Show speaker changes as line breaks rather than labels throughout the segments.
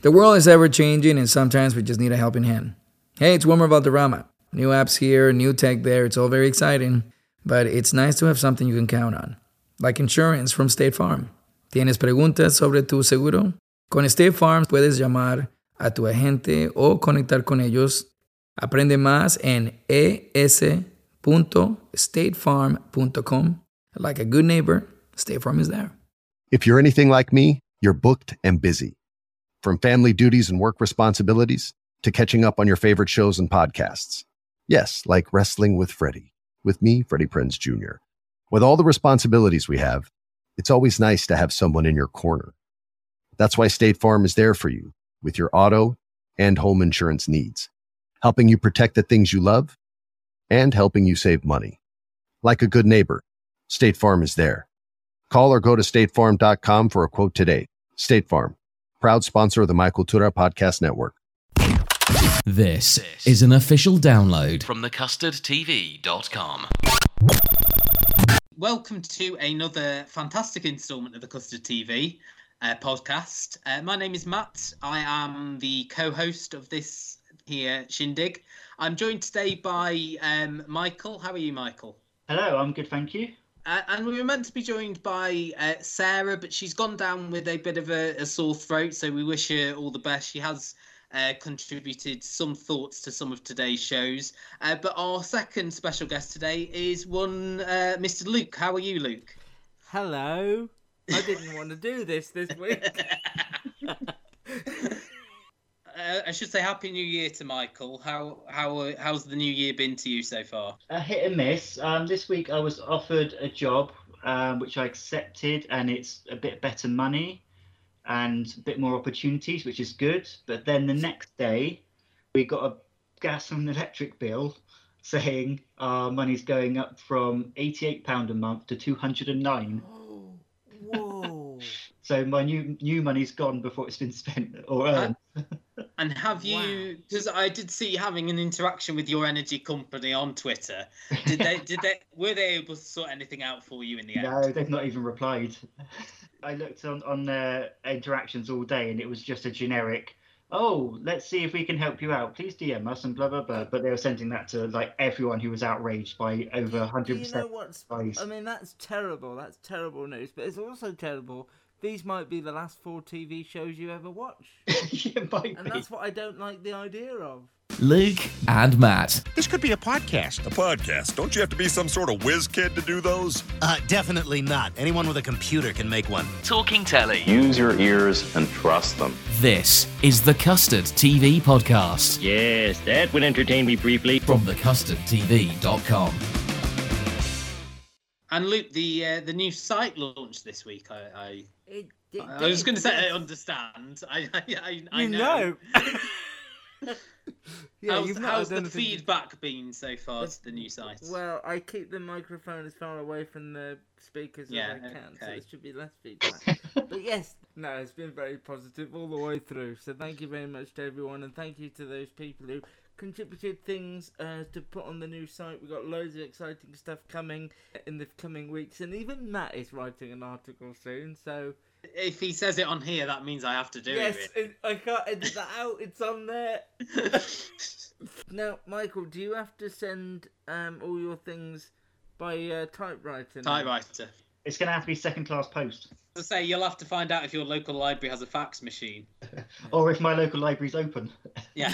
The world is ever changing, and sometimes we just need a helping hand. Hey, it's Wilmer Valderrama. New apps here, new tech there. It's all very exciting, but it's nice to have something you can count on, like insurance from State Farm. ¿Tienes preguntas sobre tu seguro? Con State Farm puedes llamar a tu agente o conectar con ellos. Aprende más en es.statefarm.com. Like a good neighbor, State Farm is there.
If you're anything like me, you're booked and busy. From family duties and work responsibilities to catching up on your favorite shows and podcasts. Yes, like Wrestling with Freddie, with me, Freddie Prinze Jr. With all the responsibilities we have, it's always nice to have someone in your corner. That's why State Farm is there for you with your auto and home insurance needs, helping you protect the things you love and helping you save money. Like a good neighbor, State Farm is there. Call or go to statefarm.com for a quote today. State Farm, proud sponsor of the Michael Tura Podcast Network.
This is an official download from thecustardtv.com.
Welcome to another fantastic instalment of the Custard TV uh, podcast. Uh, my name is Matt. I am the co-host of this here shindig. I'm joined today by um, Michael. How are you, Michael?
Hello, I'm good, thank you.
Uh, and we were meant to be joined by uh, Sarah, but she's gone down with a bit of a, a, sore throat, so we wish her all the best. She has uh, contributed some thoughts to some of today's shows. Uh, but our second special guest today is one uh, Mr. Luke. How are you, Luke?
Hello. I didn't want to do this this week.
Uh, I should say Happy New Year to Michael. How how how's the new year been to you so far?
A hit and miss. Um, this week I was offered a job um, which I accepted, and it's a bit better money and a bit more opportunities, which is good. But then the next day, we got a gas and electric bill saying our money's going up from eighty-eight pound a month to two hundred and nine.
Oh, whoa!
so my new new money's gone before it's been spent or earned.
And have you? Because wow. I did see you having an interaction with your energy company on Twitter. Did they? did they? Were they able to sort anything out for you in the end?
No, they've not even replied. I looked on on their interactions all day, and it was just a generic. Oh, let's see if we can help you out. Please DM us and blah blah blah. But they were sending that to like everyone who was outraged by over hundred percent.
You know what's? I mean, that's terrible. That's terrible news. But it's also terrible these might be the last four TV shows you ever watch.
it might
and
be.
that's what I don't like the idea of.
Luke and Matt.
This could be a podcast.
A podcast? Don't you have to be some sort of whiz kid to do those?
Uh, definitely not. Anyone with a computer can make one.
Talking telly.
Use your ears and trust them.
This is the Custard TV podcast.
Yes, that would entertain me briefly.
From thecustardtv.com.
And Luke, the uh, the new site launched this week. I I,
it, it,
I was going to say I understand. I I, I,
you
know.
know. yeah,
how's,
you've
how's the feedback to... been so far to the new site?
Well, I keep the microphone as far away from the speakers
yeah,
as I can,
okay.
so there should be less feedback. but yes, no, it's been very positive all the way through. So thank you very much to everyone, and thank you to those people who contributed things uh, to put on the new site. We've got loads of exciting stuff coming in the coming weeks, and even Matt is writing an article soon. So
if he says it on here, that means I have to do
yes,
it.
Yes, I can't edit that out. It's on there. now, Michael, do you have to send um, all your things by uh, typewriter? Now?
Typewriter.
It's going to have to be second class post.
I say you'll have to find out if your local library has a fax machine,
or if my local library's open.
Yeah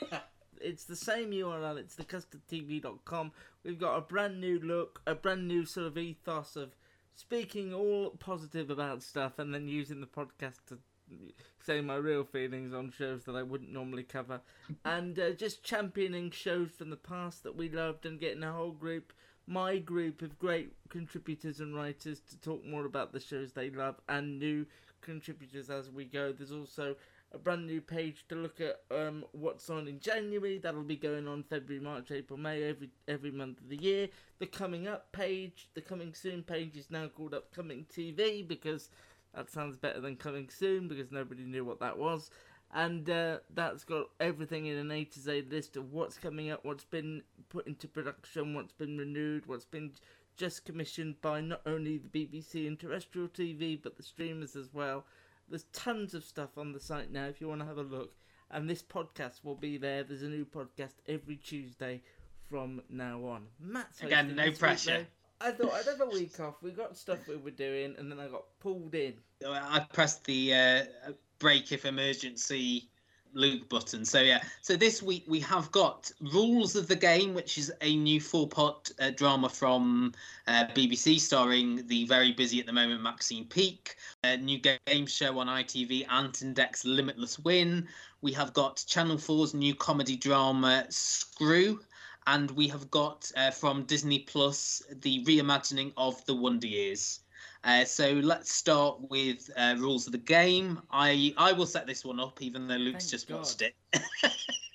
it's the same URL. It's thecustardtv.com. We've got a brand new look, a brand new sort of ethos of speaking all positive about stuff and then using the podcast to say my real feelings on shows that I wouldn't normally cover, and uh, just championing shows from the past that we loved and getting a whole group, my group of great contributors and writers to talk more about the shows they love and new contributors as we go. There's also a brand new page to look at um, what's on in January. That'll be going on February, March, April, May, every every month of the year. The coming up page, the coming soon page is now called Upcoming TV because that sounds better than coming soon because nobody knew what that was. And uh, that's got everything in an A to Z list of what's coming up, what's been put into production, what's been renewed, what's been just commissioned by not only the BBC and terrestrial TV but the streamers as well There's tons of stuff on the site now if you want to have a look. And this podcast will be there. There's a new podcast every Tuesday from now on. Matt's
Again, no
this week,
pressure.
I thought I'd have a week off. We got stuff we were doing, and then I got pulled in.
I pressed the uh, break if emergency Luke button. So yeah. So this week we have got Rules of the Game, which is a new four-part uh, drama from uh, BBC, starring the very busy at the moment Maxine Peake. A new game show on ITV, Ant and Limitless Win. We have got Channel 4's new comedy drama Screw. And we have got uh, from Disney Plus the reimagining of The Wonder Years. Uh, so let's start with uh, rules of the game. I I will set this one up, even though Luke's
Thank
just
God.
watched it.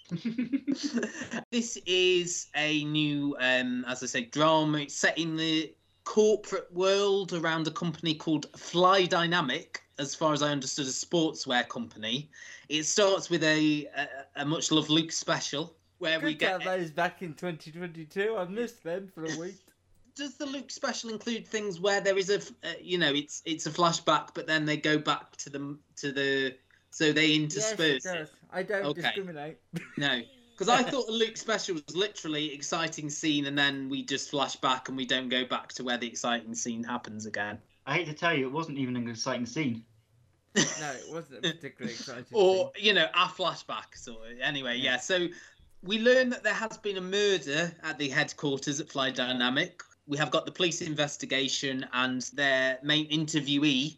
this is a new, um, as I say, drama. It's set in the corporate world around a company called Fly Dynamic. As far as I understood, a sportswear company. It starts with a a, a much loved Luke special where we
Good
get
get those back in 2022. I missed them for a week.
Does the Luke special include things where there is a uh, you know, it's it's a flashback, but then they go back to the to the, so they
yes, it
intersperse it.
does. I don't
Okay.
discriminate.
No, because I thought the Luke special was literally exciting scene, and then we just flash back and we don't go back to where the exciting scene happens again.
I hate to tell you, it wasn't even an exciting scene.
no, it wasn't a particularly exciting.
or you know a flashback sort of anyway yeah so we learn that there has been a murder at the headquarters at fly dynamic we have got the police investigation and their main interviewee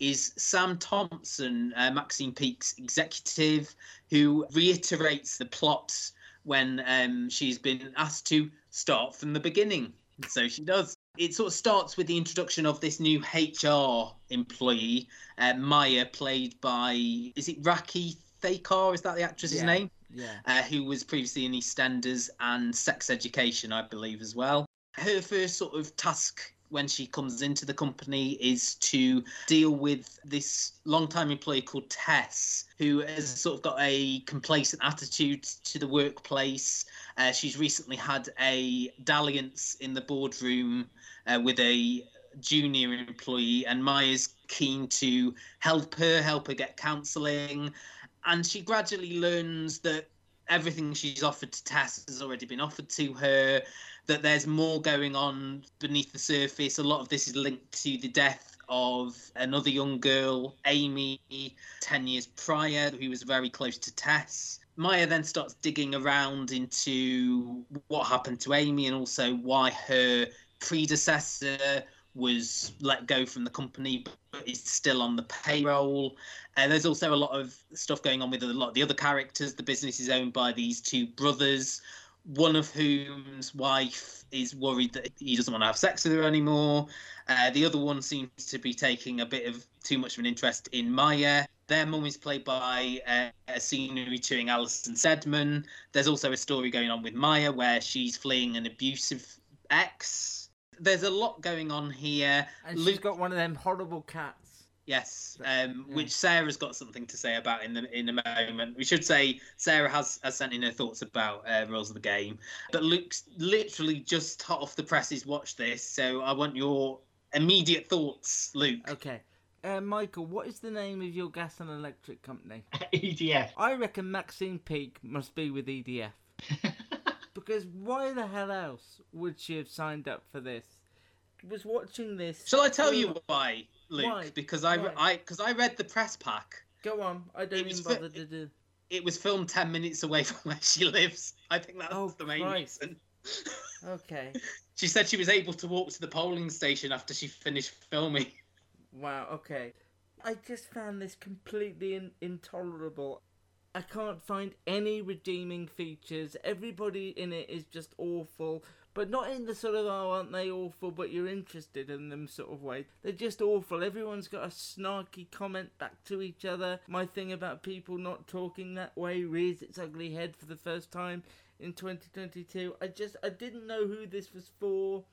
is sam thompson uh, maxine peake's executive who reiterates the plot when um, she's been asked to start from the beginning so she does it sort of starts with the introduction of this new HR employee, uh, Maya, played by is it Rakhee Thakrar? Is that the actress's
Yeah.
name?
Yeah.
Uh, who was previously in EastEnders and Sex Education, I believe, as well. Her first sort of task when she comes into the company is to deal with this long-time employee called Tess, who has sort of got a complacent attitude to the workplace. Uh, she's recently had a dalliance in the boardroom uh, with a junior employee, and Maya's keen to help her, help her get counselling, and she gradually learns that everything she's offered to Tess has already been offered to her. That there's more going on beneath the surface. A lot of this is linked to the death of another young girl, Amy, 10 years prior, who was very close to Tess. Maya then starts digging around into what happened to Amy and also why her predecessor was let go from the company but is still on the payroll. And there's also a lot of stuff going on with a lot of the other characters. The business is owned by these two brothers, one of whom's wife is worried that he doesn't want to have sex with her anymore. Uh, the other one seems to be taking a bit of too much of an interest in Maya. Their mum is played by uh, a scenery touring Alison Steadman. There's also a story going on with Maya where she's fleeing an abusive ex. There's a lot going on here.
And she's
Luke-
got one of them horrible cats.
Yes, um, which Sarah's got something to say about in the in a moment. We should say Sarah has, has sent in her thoughts about uh, rules of the game, but Luke's literally just hot off the presses watched this, so I want your immediate thoughts, Luke.
Okay. Uh, Michael, what is the name of your gas and electric company?
EDF.
I reckon Maxine Peake must be with EDF. because why the hell else would she have signed up for this? Was watching this.
Shall I tell you why, Luke?
Why?
Because I
Why?
I because I read the press pack.
Go on, I don't even
fi-
to do.
It was filmed ten minutes away from where she lives. I think that's
Oh,
the main
Christ.
reason.
Okay.
She said she was able to walk to the polling station after she finished filming.
Wow, okay. I just found this completely in- intolerable. I can't find any redeeming features. Everybody in it is just awful, but not in the sort of, oh, aren't they awful, but you're interested in them sort of way. They're just awful. Everyone's got a snarky comment back to each other. My thing about people not talking that way rears its ugly head for the first time in 2022. I just, I didn't know who this was for.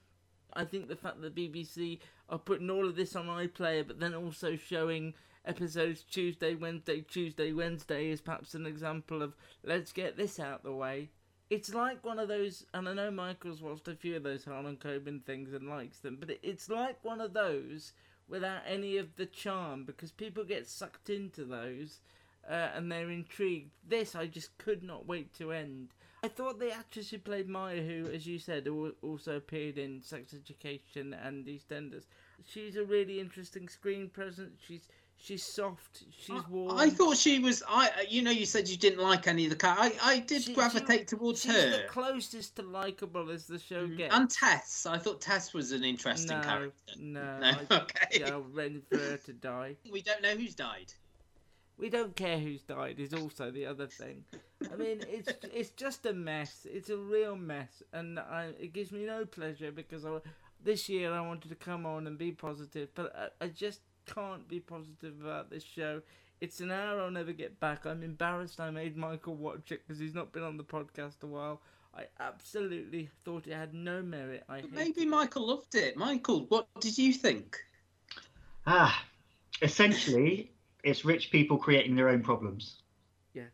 I think the fact that BBC are putting all of this on iPlayer, but then also showing episodes Tuesday, Wednesday, Tuesday, Wednesday is perhaps an example of let's get this out the way. It's like one of those, and I know Michael's watched a few of those Harlan Coben things and likes them, but it's like one of those without any of the charm because people get sucked into those uh, and they're intrigued. This I just could not wait to end. I thought the actress who played Maya, who, as you said, also appeared in Sex Education and EastEnders, she's a really interesting screen presence. She's she's soft. She's warm.
I thought she was. I you know you said you didn't like any of the car. I I did she, gravitate
she,
towards
she's
her.
the closest to likable as the show mm-hmm. gets.
And Tess, I thought Tess was an interesting
no,
character.
No,
no,
I,
okay.
Yeah, ready for her to die.
We don't know who's died.
We don't care who's died. Is also the other thing. I mean, it's it's just a mess. It's a real mess, and I, it gives me no pleasure because I, this year I wanted to come on and be positive, but I, I just can't be positive about this show. It's an hour I'll never get back. I'm embarrassed I made Michael watch it because he's not been on the podcast a while. I absolutely thought it had no merit. I
maybe Michael loved it. Michael, what did you think?
Ah, essentially, it's rich people creating their own problems.
Yeah,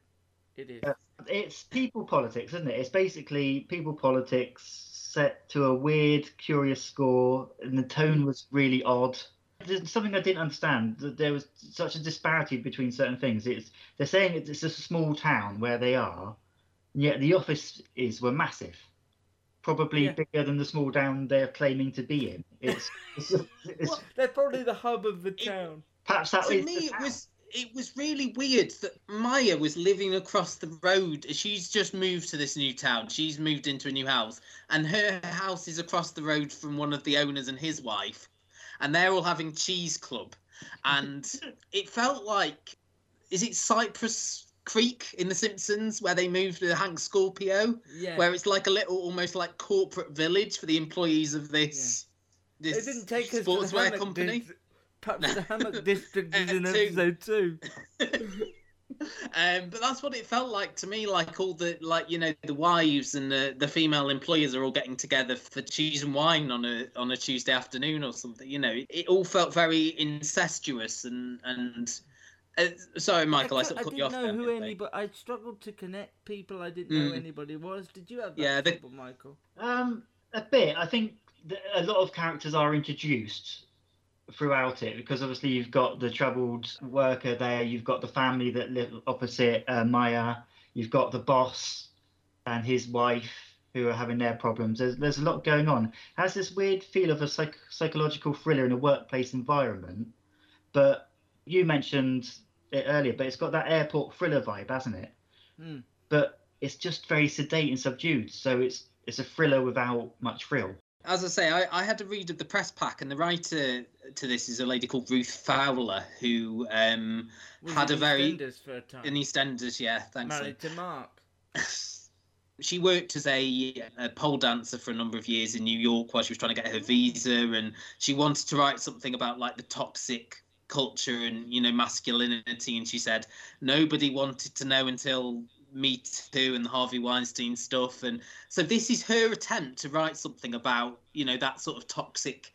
it is.
Uh, it's people politics, isn't it? It's basically people politics set to a weird, curious score, and the tone was really odd. There's something I didn't understand. That there was such a disparity between certain things. It's they're saying it's a small town where they are, and yet the offices were massive, probably yeah. bigger than the small town they're claiming to be in. It's, it's,
it's well, they're probably the hub of the town.
Perhaps that
to me it was it was really weird that Maya was living across the road. She's just moved to this new town. She's moved into a new house, and her house is across the road from one of the owners and his wife, and they're all having cheese club, and it felt like, is it Cypress Creek in The Simpsons where they moved to Hank Scorpio,
yeah.
where it's like a little almost like corporate village for the employees of this. Yeah. This
it didn't take
sportswear company.
Did Perhaps the Hammock District is in episode two.
um, but that's what it felt like to me. Like all the like you know the wives and the, the female employers are all getting together for cheese and wine on a on a Tuesday afternoon or something. You know, it, it all felt very incestuous and and. Uh, sorry, Michael. I, I sort of cut you off.
I didn't know who anybody. I struggled to connect people. I didn't know mm. anybody was. Did you have that
yeah,
trouble, the, Michael?
Um, a bit. I think a lot of characters are introduced throughout it because obviously you've got the troubled worker there, you've got the family that live opposite uh, Maya, you've got the boss and his wife who are having their problems. There's there's a lot going on. It has this weird feel of a psych- psychological thriller in a workplace environment, but you mentioned it earlier, but it's got that airport thriller vibe, hasn't it?
Mm.
But it's just very sedate and subdued, so it's it's a thriller without much thrill
as I say, I, I had to read of the press pack, and the writer to this is a lady called Ruth Fowler, who um, had a very
EastEnders for a time.
in EastEnders, yeah, thanks.
Married to Mark.
she worked as a, a, pole dancer for a number of years in New York while she was trying to get her visa, and she wanted to write something about like the toxic culture and you know masculinity, and she said nobody wanted to know until me Too and the Harvey Weinstein stuff. And so this is her attempt to write something about, you know, that sort of toxic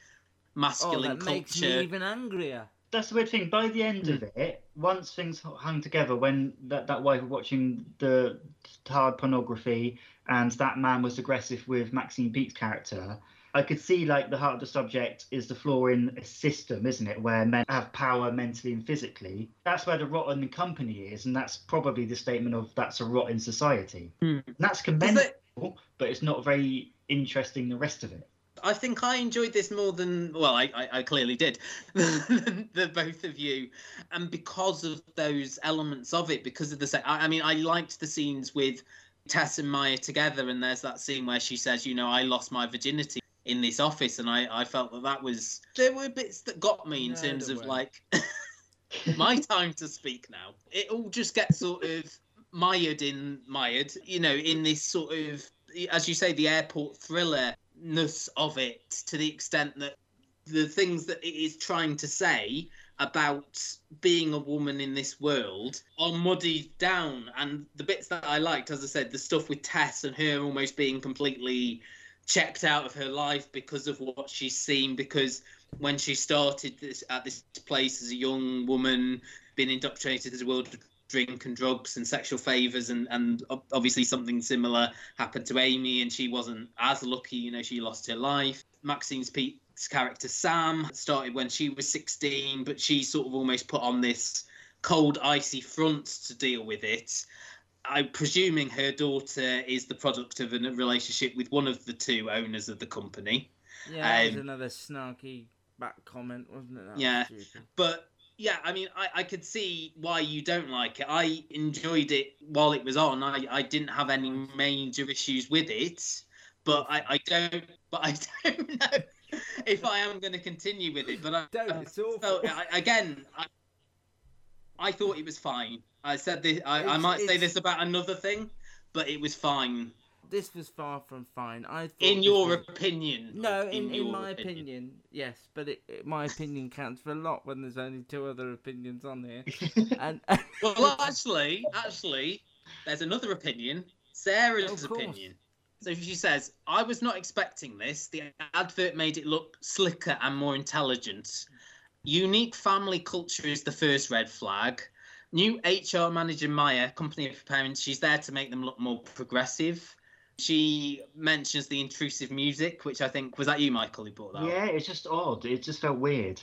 masculine
oh, that
culture.
Makes me even angrier.
That's the weird thing. By the end of hmm. it, once things hung together, when that, that wife was watching the hard pornography and that man was aggressive with Maxine Peake's character, I could see like the heart of the subject is the flaw in a system, isn't it, where men have power mentally and physically. That's where the rotten company is, and that's probably the statement of that's a rotten society.
Mm.
that's commendable, but it's not very interesting. The rest of it.
I think I enjoyed this more than well, I, I, I clearly did the, the both of you, and because of those elements of it, because of the I, I mean, I liked the scenes with Tess and Maya together, and there's that scene where she says, "You know, I lost my virginity." In this office, and I, I felt that that was there were bits that got me in no, terms of like my time to speak now. It all just gets sort of mired in mired, you know, in this sort of as you say, the airport thrillerness of it to the extent that the things that it is trying to say about being a woman in this world are muddied down and the bits that I liked, as I said, the stuff with Tess and her almost being completely checked out of her life because of what she's seen. Because when she started this, at this place as a young woman, being indoctrinated into the world of drink and drugs and sexual favors, and and obviously something similar happened to Amy, and she wasn't as lucky. You know, she lost her life. Maxine's Peake's character Sam started when she was 16, but she sort of almost put on this cold, icy front to deal with it. I'm presuming her daughter is the product of a relationship with one of the two owners of the company.
Yeah, that was
Um,
another snarky back comment, wasn't it? That
Yeah. But yeah, I mean, I, I could see why you don't like it. I enjoyed it while it was on. I, I didn't have any major issues with it, but I, I don't. But I don't know if I am going to continue with it. But I,
Don't, it's awful.
felt- I, again, I, I thought it was fine. I said this. I, I might say this about another thing, but it was fine.
This was far from fine. I thought
In your
was-
opinion.
No, in, in,
your
my opinion. yes, but it, it, my opinion counts for a lot when there's only two other opinions on here. and
Well, actually, actually, there's another opinion. Sarah's opinion. So she says, I was not expecting this. The advert made it look slicker and more intelligent. Unique family culture is the first red flag. New HR manager Maya, company of parents, she's there to make them look more progressive. She mentions the intrusive music, which I think was that you, Michael, who brought that up?
Yeah, it's just odd. It just felt weird.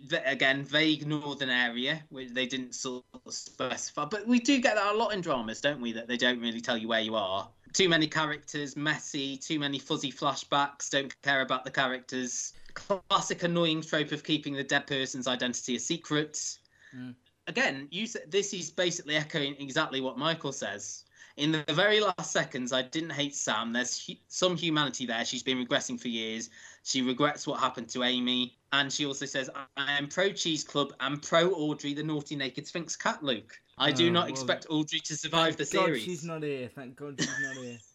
v- again vague northern area which they didn't sort of specify but we do get that a lot in dramas don't we that they don't really tell you where you are too many characters messy too many fuzzy flashbacks don't care about the characters classic annoying trope of keeping the dead person's identity a secret
Mm.
Again you said this is basically echoing exactly what michael says in the very last seconds i didn't hate sam there's hu- some humanity there she's been regressing for years she regrets what happened to Amy, and she also says, "I am pro Cheese Club and pro Audrey, the naughty naked Sphinx cat." Luke, I do
Oh,
not
well,
expect Audrey to survive the
God
series.
she's not here. Thank God she's not here.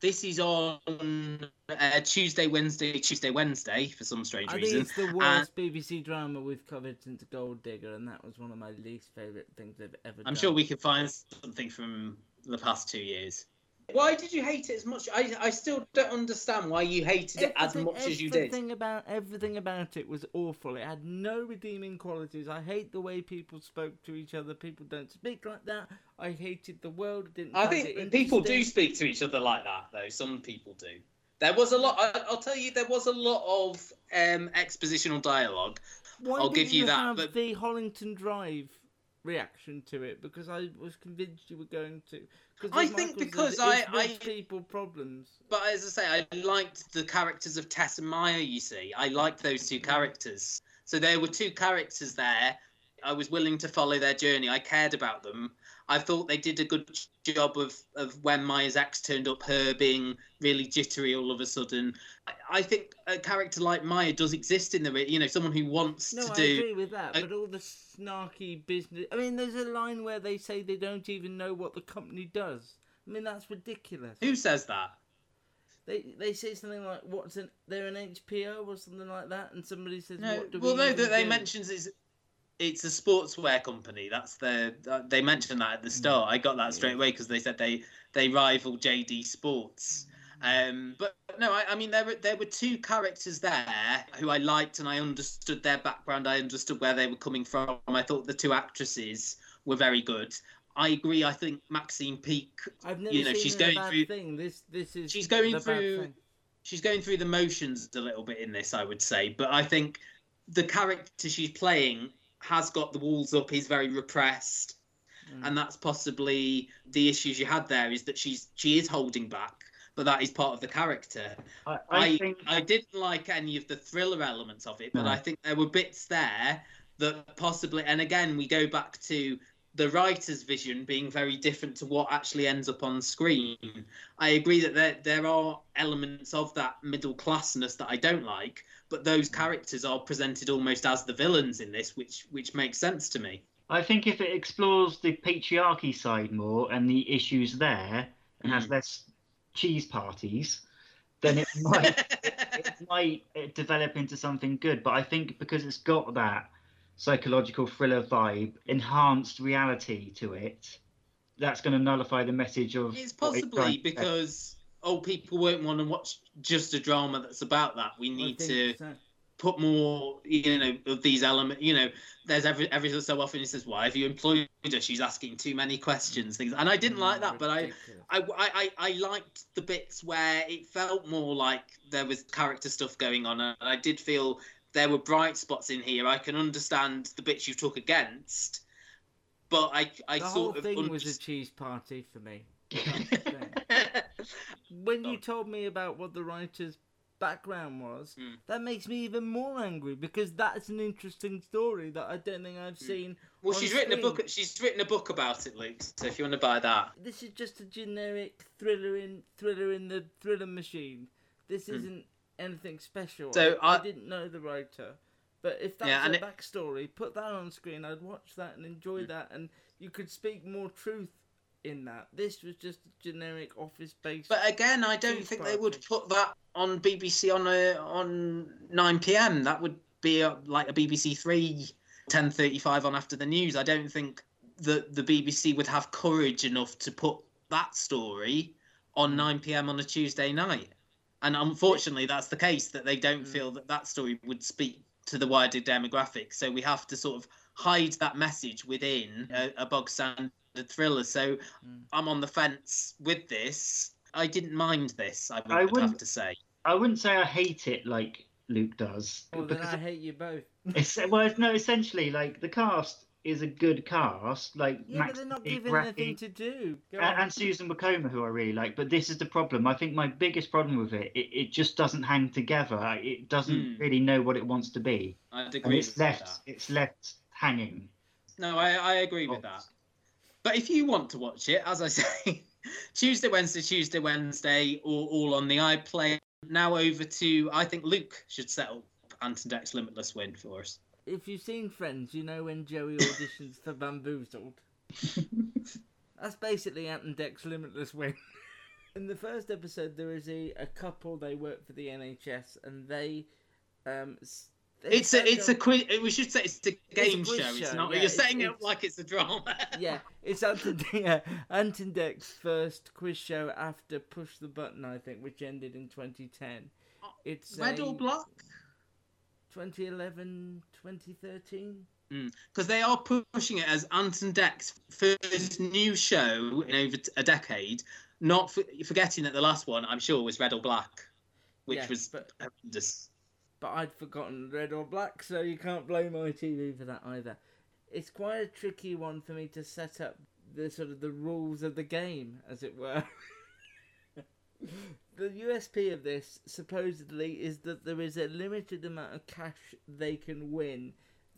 This is on uh, Tuesday, Wednesday, Tuesday, Wednesday for some strange
I think
reason.
it's the
And
worst BBC drama we've covered since Gold Digger, and that was one of my least favourite things I've ever done.
I'm sure we can find something from the past two years. Why did you hate it as much? I I still don't understand why you hated it as much as you did.
Everything about everything about it was awful. It had no redeeming qualities. I hate the way people spoke to each other. People don't speak like that. I hated the world. I Didn't.
I think
it
people do speak to each other like that, though. Some people do. There was a lot. I, I'll tell you, there was a lot of um, expositional dialogue.
Why
I'll give you that,
Have
but-
the Hollington Drive reaction to it because I was convinced you were going to. Cause
I think because
says,
I- I-
people problems.
But as I say, I liked the characters of Tess and Maya. You see, I liked those two mm. characters. So there were two characters there. I was willing to follow their journey. I cared about them. I thought they did a good job of, of when Maya's ex turned up, her being really jittery all of a sudden. I, I think a character like Maya does exist in the, you know, someone who wants
No,
to
I
do.
I agree with that.
I-
But all the snarky business. I mean, there's a line where they say they don't even know what the company does. I mean, that's ridiculous.
Who says that?
They they say something like, "What's an they're an HPO or something like that," and somebody says,
No,
"What do
well,
we
no, that they
do?"
mentions is it's a sportswear company. That's the they mentioned that at
Mm.
the start. I got that straight away because they said they they rival JD Sports.
Mm.
Um, but no, I, I mean there were there were two characters there who I liked and I understood their background. I understood where they were coming from. I thought the two actresses were very good. I agree. I think Maxine Peake.
I've never
you know,
seen
she's going
bad
through.
thing. This this is
She's going through she's going through the motions a little bit in this, I would say. But I think the character she's playing has got the walls up, He's very repressed.
Mm.
And that's possibly the issues you had there is that she's she is holding back, but that is part of the character.
I, I,
I
think
I didn't like any of the thriller elements of it, but
No.
I think there were bits there that possibly and again we go back to the writer's vision being very different to what actually ends up on screen. I agree that there there are elements of that middle classness that I don't like, but those characters are presented almost as the villains in this, which which makes sense to me.
I think if it explores the patriarchy side more and the issues there and has
Mm.
less cheese parties, then it might it might uh, develop into something good. But I think because it's got that psychological thriller vibe, enhanced reality to it, that's going to nullify the message of.
It's
what it's trying
possibly
to
because oh people won't want to watch just a drama that's about that. We need to
so.
put more, you know, of these elements. You know, there's every every so often he says, "Why have you employed her? She's asking too many questions." Things, and I didn't like that, but I, I, I, I liked the bits where it felt more like there was character stuff going on, and I did feel there were bright spots in here. I can understand the bits you took against, but I, I
the
sort
whole
of
thing
under-
was a cheese party for me. when you told me about what the writer's background was,
Hmm.
that makes me even more angry because that's an interesting story that I don't think I've seen.
Hmm. Well, she's written a
screen.
book. She's written a book about it, Luke. So if you want to buy that,
This is just a generic thriller in thriller in the thriller machine. This isn't anything special.
So
I,
I-
didn't know the writer, but if that's
Yeah,
a
it-
backstory, put that on screen. I'd watch that and enjoy
Hmm.
that, and you could speak more truth in that. This was just a generic office-based.
but again, I don't think they would put that on BBC on a on 9 p.m. That would be a, like a BBC Three 10:35 on after the news. I don't think that the BBC would have courage enough to put that story on 9 p.m. on a Tuesday night. And unfortunately, that's the case that they don't feel that that story would speak to the wider demographic. So we have to sort of hide that message within a, a bog standard thriller. So mm. I'm on the fence with this. I didn't mind this. I would,
I
have
wouldn't-
to say.
I wouldn't say I hate it like Luke does.
well, then
because
I hate you both.
it's, well, it's, no, essentially, like the cast is a good cast. Like
Yeah,
Max
but they're not
Dick,
given
Raffi,
anything to do.
And, and Susan Wokoma, who I really like. But this is the problem. I think my biggest problem with it, it, it just doesn't hang together. It doesn't
Hmm.
really know what it wants to be,
I'd
and
agree
it's
with
left.
that.
It's left hanging.
No, I, I agree with that. But if you want to watch it, as I say, Tuesday, Wednesday, Tuesday, Wednesday, all, all on the iPlayer. Now over to, I think Luke should set up Ant and Dec's Limitless Win for us.
If you've seen Friends, you know when Joey auditions for Bamboozled. That's basically Ant and Dec's limitless win. In the first episode, there is a, a couple. They work for the NHS, and they um. they
It's a it's a quiz. We should say it's a game
quiz
show. It's not.
yeah,
you're
it's-
setting it up like it's a drama.
yeah, it's Anton, yeah, Ant and Dec's first quiz show after Push the Button, I think, which ended in 2010. It's
Red
a
or black?
2011, 2013.
Because mm. they are pushing it as Ant and Dec's first new show in over a decade. Not for, forgetting that the last one, I'm sure, was Red or Black, which
Yeah,
was
but-
horrendous.
But I'd forgotten red or black, so you can't blame ITV for that either. It's quite a tricky one for me to set up the sort of the rules of the game, as it were. the USP of this supposedly is that there is a limited amount of cash they can win.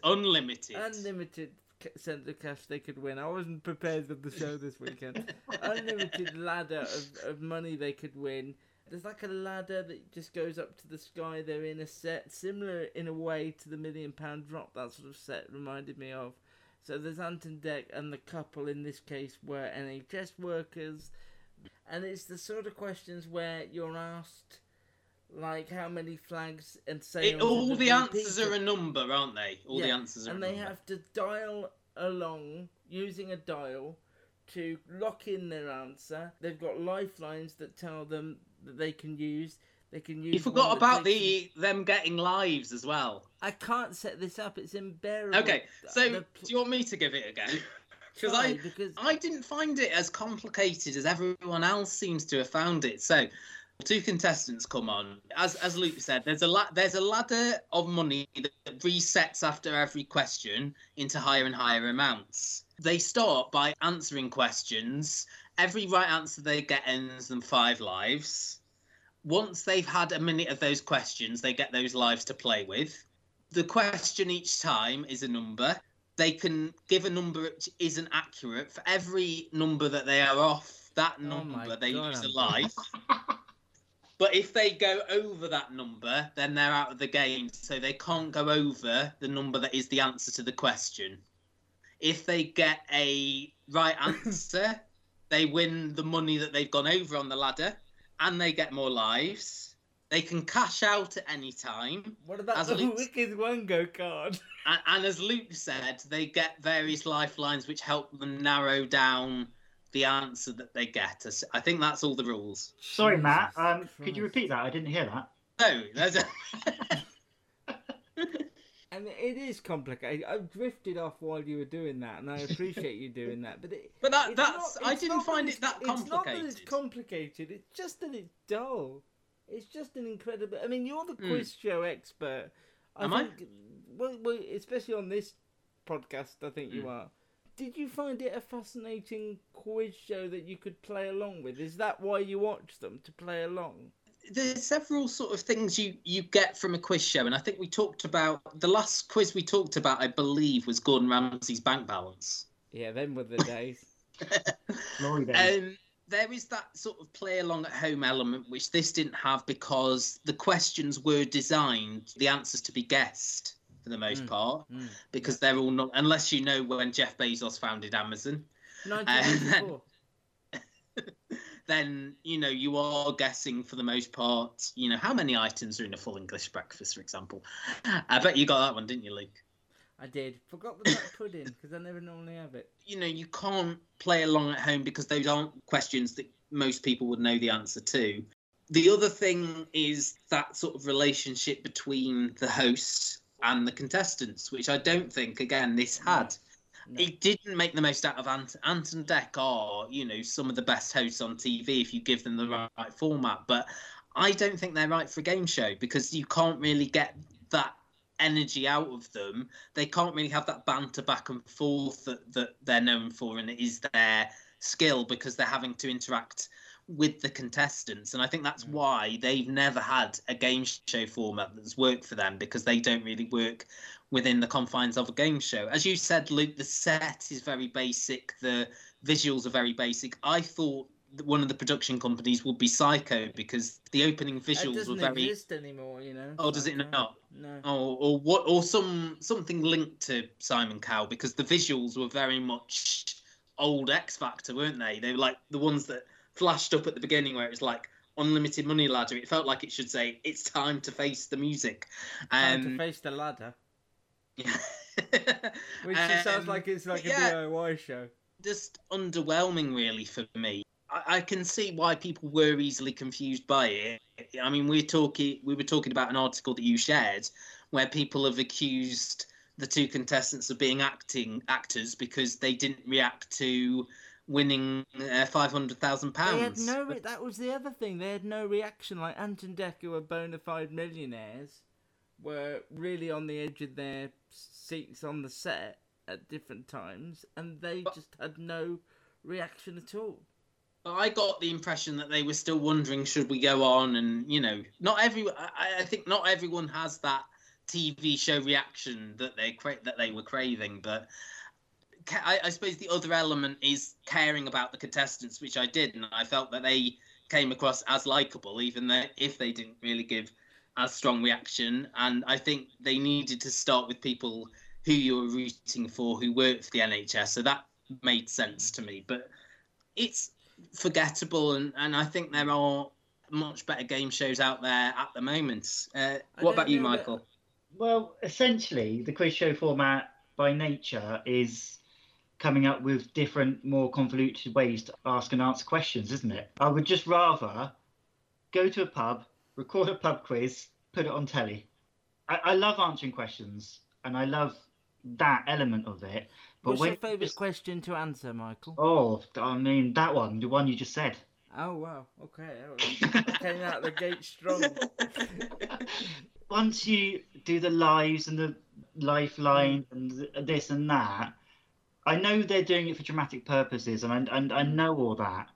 Unlimited.
Unlimited cent of cash they could win. I wasn't prepared for the show this weekend. Unlimited ladder of, of money they could win. There's like a ladder that just goes up to the sky. They're in a set similar in a way to the million pound drop. That sort of set reminded me of. So there's Ant and Dec and the couple in this case were NHS workers, and it's the sort of questions where you're asked, like how many flags and.
It, all the answers are a number, aren't they? All the answers are
and they
number.
have to dial along using a dial to lock in their answer. They've got lifelines that tell them that they can use. They can use.
You forgot about the them getting lives as well.
I can't set this up. It's unbearable.
Okay, so
The
do you want me to give it a go? Because I
because
I didn't find it as complicated as everyone else seems to have found it. So, two contestants come on. As as Luke said, there's a la- there's a ladder of money that resets after every question into higher and higher amounts. They start by answering questions. Every right answer they get ends them five lives. Once they've had a minute of those questions, they get those lives to play with. The question each time is a number they can give a number which isn't accurate for every number that they are off that
Oh
number they
God,
lose a life but if they go over that number then they're out of the game. So they can't go over the number that is the answer to the question. If they get a right answer they win the money that they've gone over on the ladder and they get more lives they can cash out at any time
what about
as
the
Luke-
Wicked Wango card?
and, and as Luke said, they get various lifelines which help them narrow down the answer that they get. I think that's all the rules.
Sorry, Matt. Um, could you repeat that? I didn't hear that.
No, there's a
And it is complicated. I've drifted off while you were doing that, and I appreciate you doing that. But it,
But that that's
not-
I didn't find it that complicated.
It's not that it's complicated. It's just that it's dull. It's just an incredible. I mean, you're the
Hmm.
quiz show expert. I
Am I?
think, Well, well, especially on this podcast, I think
Hmm.
you are. Did you find it a fascinating quiz show that you could play along with? Is that why you watch them to play along?
there's several sort of things you you get from a quiz show and i think we talked about the last quiz we talked about i believe was gordon ramsay's bank balance
Yeah, them were the days.
Glory days.
um there is that sort of play along at home element which this didn't have because the questions were designed the answers to be guessed for the most
Mm,
part
mm.
because they're all not unless you know when jeff bezos founded amazon.
1984.
then you know you are guessing for the most part you know how many items are in a full english breakfast for example? I bet you got that one didn't you luke
I did. Forgot the pudding because I never normally have it.
you know you can't play along at home because those aren't questions that most people would know the answer to the other thing is that sort of relationship between the host and the contestants which i don't think again this mm. had
No.
it didn't make the most out of Ant. Ant and Dec are, you know, some of the best hosts on TV if you give them the right format. But I don't think they're right for a game show because you can't really get that energy out of them. They can't really have that banter back and forth that, that they're known for, and it is their skill because they're having to interact with the contestants. And I think that's mm. why they've never had a game show format that's worked for them because they don't really work within the confines of a game show. As you said, Luke, the set is very basic, the visuals are very basic. I thought one of the production companies would be Syco because the opening visuals were
doesn't
very
exist anymore, you know.
Oh, does it not?
No.
or or what or some something linked to Simon Cowell because the visuals were very much old X Factor, weren't they? They were like the ones that flashed up at the beginning where it was like unlimited money ladder. It felt like it should say it's time to face the music.
Time
Um,
to face the ladder,
yeah.
which just sounds
Um,
like it's like a
yeah.
DIY show.
just underwhelming really for me. I, I can see why people were easily confused by it. I mean, we're talking we were talking about an article that you shared where people have accused the two contestants of being acting actors because they didn't react to winning uh, five hundred thousand
They had
pounds.
no. Re- that was the other thing. They had no reaction. Like Ant and Dec, who were bona fide millionaires, were really on the edge of their seats on the set at different times, and they just had no reaction at all.
But I got the impression that they were still wondering, should we go on? And you know, not every. I, I think not everyone has that TV show reaction that they cra- that they were craving. But I, I suppose the other element is caring about the contestants, which I did, and I felt that they came across as likable, even though if they didn't really give as strong reaction. And I think they needed to start with people who you were rooting for, who worked for the NHS. So that made sense to me. But it's forgettable, and, and I think there are much better game shows out there at the moment. Uh, what about you,
know that-
Michael?
Well, essentially, the quiz show format by nature is coming up with different, more convoluted ways to ask and answer questions, isn't it? I would just rather go to a pub, record a pub quiz, put it on telly. I, I love answering questions, and I love that element of it. But
What's
when
your favourite question to answer, Michael?
Oh, I mean that one, the one you just said.
Oh wow, okay, all right. I came out the gate strong.
Once you do the lives and the lifeline mm. and this and that, I know they're doing it for dramatic purposes, and I, and I mm. know all that.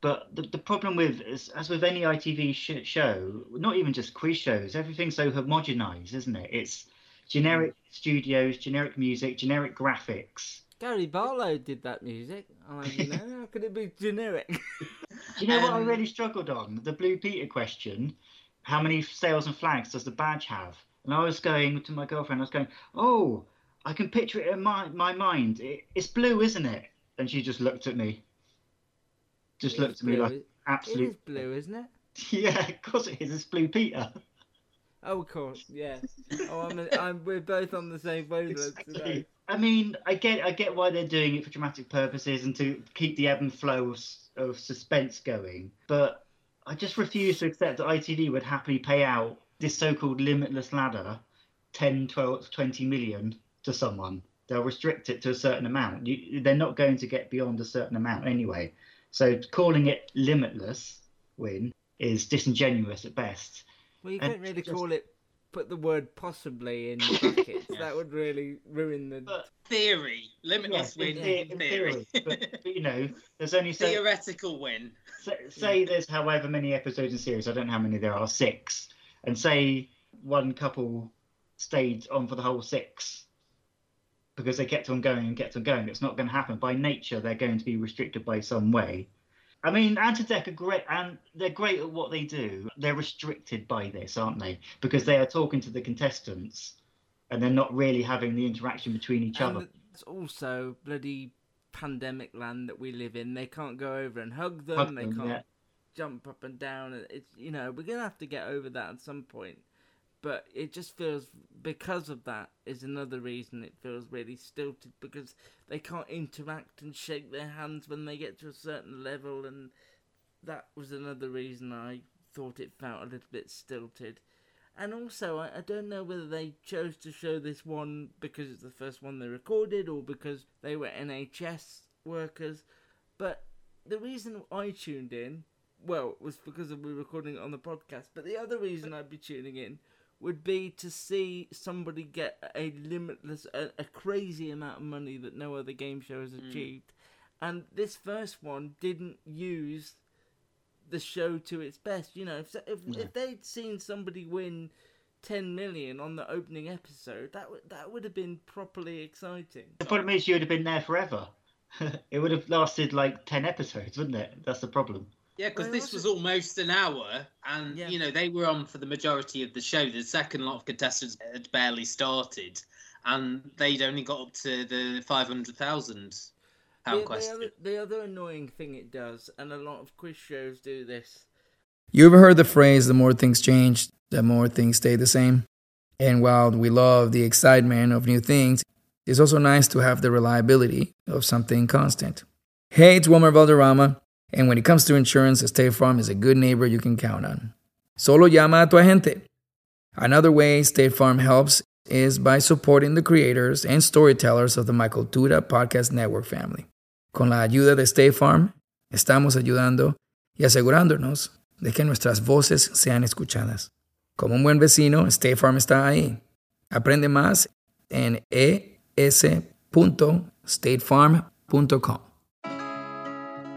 But the, the problem with, as, as with any ITV sh- show, not even just quiz shows, everything's so homogenized, isn't it? It's generic studios, generic music, generic graphics.
Gary Barlow did that music. I'm like, you know, how could it be generic?
Do you know what I
Um,
really struggled on? The Blue Peter question. How many sails and flags does the badge have? And I was going to my girlfriend, I was going, oh, I can picture it in my, my mind. It, it's blue, isn't it? And she just looked at me. Just
It
looked at me
blue,
like,
it- It
absolute.
is blue, isn't it?
Yeah, of course it is. It's Blue Peter.
Oh, of course, yeah. Oh, I'm, I'm, we're both on the same wavelength today.
Exactly. I mean, I get, I get why they're doing it for dramatic purposes and to keep the ebb and flow of, of suspense going. But I just refuse to accept that ITV would happily pay out this so-called limitless ladder 10, 12, 20 million to someone. They'll restrict it to a certain amount. You, they're not going to get beyond a certain amount anyway. So calling it limitless win is disingenuous at best.
Well, you
And
can't really
just-
call it. Put the word possibly in brackets. That would really ruin the.
But-
Theory, limitless
Yes,
win
in,
in, theory.
theory. but, but, you know, there's only so,
Theoretical win.
say, say there's however many episodes in series. I don't know how many there are. Six, and say one couple stayed on for the whole six because they kept on going and kept on going. It's not going to happen. By nature, they're going to be restricted by some way. I mean, Ant and Dec are great, and they're great at what they do. They're restricted by this, aren't they? Because they are talking to the contestants, and they're not really having the interaction between each
and
other.
it's also bloody pandemic land that we live in. They can't go over and hug them.
Hug
they
them,
can't
yeah.
jump up and down. It's you know we're gonna have to get over that at some point. But it just feels because of that is another reason it feels really stilted because they can't interact and shake their hands when they get to a certain level, and that was another reason I thought it felt a little bit stilted. And also, I, I don't know whether they chose to show this one because it's the first one they recorded or because they were NHS workers. But the reason I tuned in, well, was because of we were recording it on the podcast. But the other reason I'd be tuning in would be to see somebody get a limitless, a, a crazy amount of money that no other game show has hmm. achieved. And this first one didn't use the show to its best. You know, if if, if they'd seen somebody win ten million on the opening episode, that would that would have been properly exciting.
The problem is you would have been there forever. it would have lasted like 10 episodes, wouldn't it? That's the problem.
Yeah, because this
also-
was almost an hour, and
Yeah.
you know they were on for the majority of the show. The second lot of contestants had barely started, and they'd only got up to the five hundred thousand pound
The, the, other, the other annoying thing it does, and a lot of quiz shows do this.
You ever heard the phrase, the more things change, the more things stay the same? And while we love the excitement of new things, it's also nice to have the reliability of something constant. Hey, it's Wilmer Valderrama, and when it comes to insurance, State Farm is a good neighbor you can count on. Solo llama a tu agente. Another way State Farm helps is by supporting the creators and storytellers of the My Cultura Podcast Network family. Con la ayuda de State Farm, estamos ayudando y asegurándonos de que nuestras voces sean escuchadas. Como un buen vecino, State Farm está ahí. Aprende más en es.statefarm.com.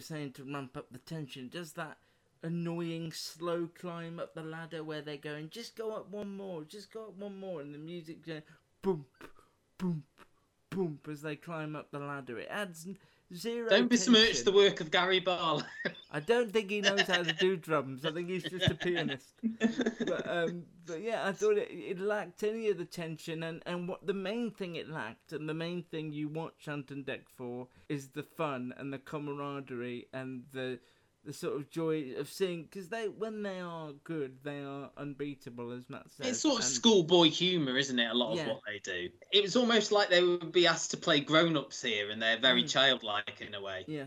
Saying, to ramp up the tension, does that annoying slow climb up the ladder where they're going, just go up one more, just go up one more, and the music going boom, boom, boom as they climb up the ladder. It adds zero.
Don't besmirch the work of Gary Barlow.
I don't think he knows how to do drums. I think he's just a pianist. But um, but yeah, I thought it, it lacked any of the tension, and and what the main thing it lacked, and the main thing you watch Ant and Dec for is the fun and the camaraderie and the the sort of joy of seeing because they when they are good they are unbeatable as Matt says.
It's sort of
and-
schoolboy humour, isn't it? A lot of what they do. It was almost like they would be asked to play grown-ups here, and they're very
Mm.
childlike in a way.
Yeah,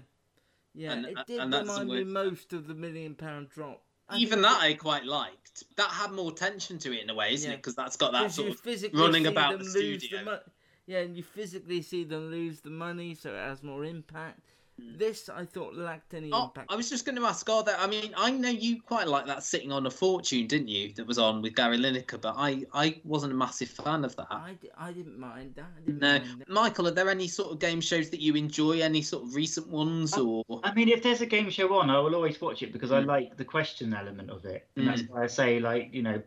yeah.
And-
it did
and that's the
remind me most of the Million Pound Drop. I
Even that
it-
I quite liked. That had more tension to it in a way, isn't
Yeah.
it? Because that's got that sort of running about the studio.
mo- yeah, and you physically see them lose the money, so it has more impact. This I thought lacked any
Hmm. Oh,
impact.
I was just going to ask, are there? I mean, I know you quite like that sitting on a fortune, didn't you? That was on with Gary Lineker, but I, I wasn't a massive fan of that.
I, I didn't mind that. I didn't
no,
mind that.
Michael, are there any sort of game shows that you enjoy? Any sort of recent ones, or
I mean, if there's a game show on, I will always watch it because I
Mm.
like the question element of it. And that's
Mm.
why I say, like, you know,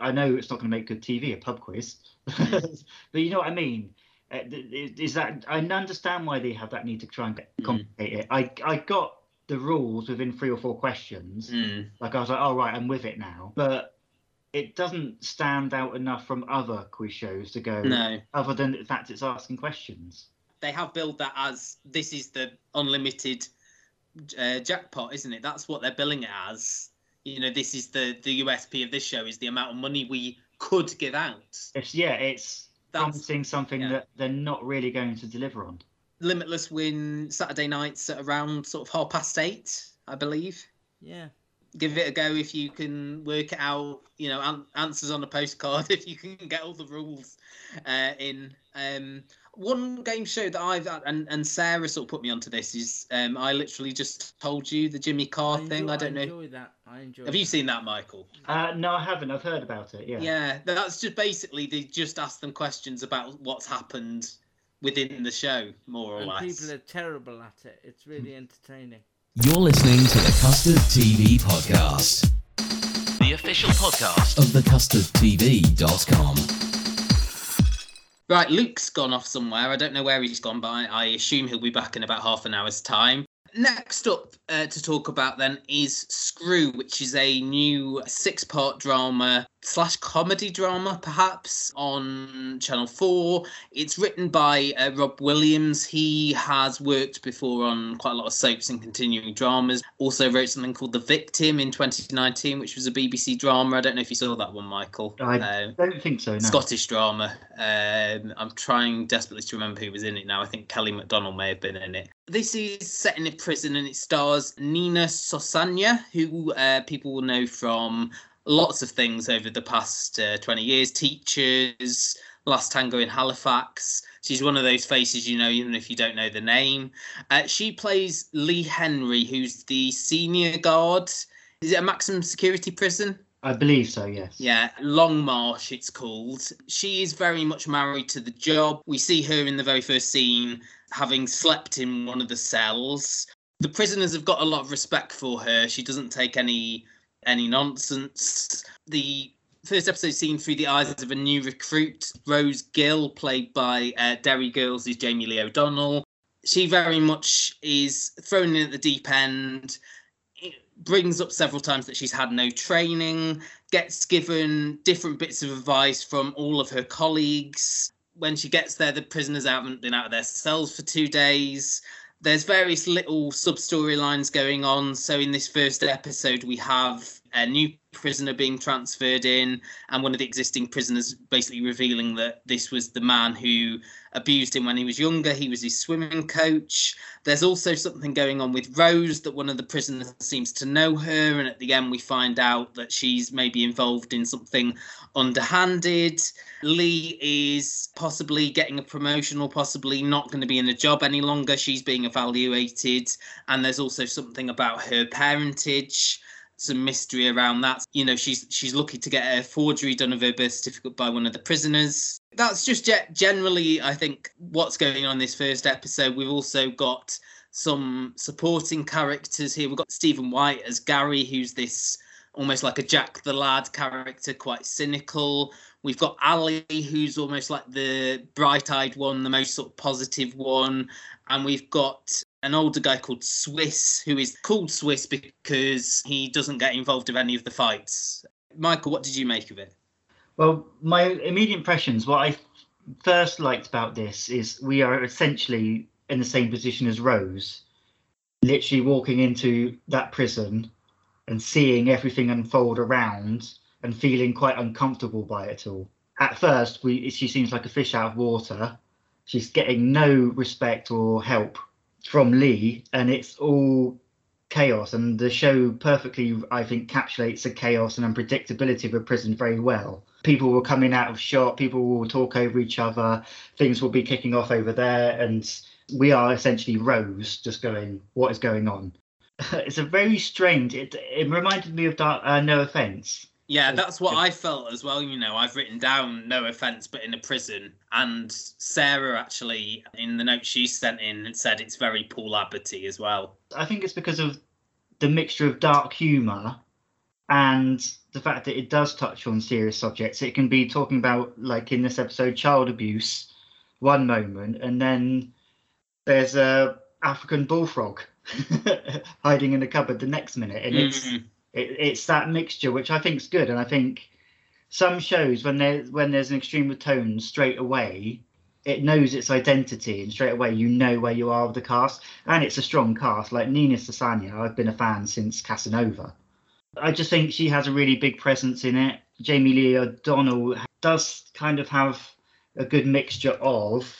I know it's not going to make good TV, a pub quiz,
Mm.
but you know what I mean. Uh, Is that I understand why they have that need to try and
Mm.
complicate it. I I got the rules within three or four questions.
Mm.
Like I was like, oh right, I'm with it now. But it doesn't stand out enough from other quiz shows to go.
No.
Other than the fact it's asking questions.
They have billed that as this is the unlimited uh, jackpot, isn't it? That's what they're billing it as. You know, this is the the USP of this show is the amount of money we could give out.
It's yeah, it's promising something
yeah.
that they're not really going to deliver on.
Limitless win Saturday nights at around sort of half past eight, I believe.
Yeah.
Give it a go if you can work it out. You know, an- answers on a postcard if you can get all the rules uh, in. Um, one game show that I've and, and Sarah sort of put me onto this is um, I literally just told you the Jimmy Carr
I
thing. I don't know.
enjoy that. I enjoy.
Have you seen that, Michael?
Uh, no, I haven't. I've heard about it. Yeah.
Yeah, that's just basically they just ask them questions about what's happened within the show, more or
And
less.
people are terrible at it. It's really entertaining.
You're listening to the Custard TV podcast
The official podcast.
of the thecustardtv.com.
Right, Luke's gone off somewhere. I don't know where he's gone, but I, I assume he'll be back in about half an hour's time. Next up uh, to talk about then is Screw, which is a new six part drama slash comedy drama, perhaps, on Channel 4. It's written by uh, Rob Williams. He has worked before on quite a lot of soaps and continuing dramas. Also wrote something called The Victim in 2019, which was a BBC drama. I don't know if you saw that one, Michael.
I
Uh,
don't think so. No.
Scottish drama. Um, I'm trying desperately to remember who was in it now. I think Kelly MacDonald may have been in it. This is set in a prison and it stars Nina Sosanya, who uh, people will know from lots of things over the past uh, 20 years Teachers, Last Tango in Halifax. She's one of those faces you know, even if you don't know the name. Uh, she plays Lee Henry, who's the senior guard. Is it a maximum security prison?
I believe so. Yes.
Yeah, Long Marsh, it's called. She is very much married to the job. We see her in the very first scene having slept in one of the cells. The prisoners have got a lot of respect for her. She doesn't take any any nonsense. The first episode seen through the eyes of a new recruit, Rose Gill, played by uh, Derry Girls, is Jamie Lee O'Donnell. She very much is thrown in at the deep end it brings up several times that she's had no training, gets given different bits of advice from all of her colleagues. When she gets there, the prisoners haven't been out of their cells for two days. There's various little sub storylines going on. So, in this first episode, we have a new prisoner being transferred in, and one of the existing prisoners basically revealing that this was the man who abused him when he was younger. He was his swimming coach. There's also something going on with Rose that one of the prisoners seems to know her, and at the end we find out that she's maybe involved in something underhanded. Lee is possibly getting a promotion or possibly not going to be in a job any longer. She's being evaluated, and there's also something about her parentage some mystery around that. You know, she's she's lucky to get a forgery done of her birth certificate by one of the prisoners. That's just ge- generally, I think, what's going on this first episode. We've also got some supporting characters here. We've got Stephen White as Gary, who's this almost like a Jack the Lad character, quite cynical. We've got Ali, who's almost like the bright-eyed one, the most sort of positive one, and we've got an older guy called Swiss, who is called Swiss because he doesn't get involved with any of the fights. Michael, what did you make of it?
Well, my immediate impressions, what I first liked about this is we are essentially in the same position as Rose, literally walking into that prison and seeing everything unfold around and feeling quite uncomfortable by it all. At first, we she seems like a fish out of water. She's getting no respect or help from Lee, and it's all chaos. And the show perfectly, I think, encapsulates the chaos and unpredictability of a prison very well. People will come in out of shot, people will talk over each other, things will be kicking off over there, and we are essentially Rose, just going, "What is going on?" it's a very strange. It it reminded me of Dark, uh, No Offense.
Yeah, that's what I felt as well. You know, I've written down no offense, but in a prison. And Sarah actually, in the note she sent in, said it's very Paul Abboty as well.
I think it's because of the mixture of dark humour and the fact that it does touch on serious subjects. It can be talking about, like in this episode, child abuse, one moment, and then there's a African bullfrog hiding in the cupboard the next minute, and it's
Mm.
it, it's that mixture which I think is good, and I think some shows when there when there's an extreme of tone straight away, it knows its identity and straight away you know where you are with the cast and it's a strong cast. Like Nina Sosanya I've been a fan since Casanova. I just think she has a really big presence in it. Jamie Lee O'Donnell does kind of have a good mixture of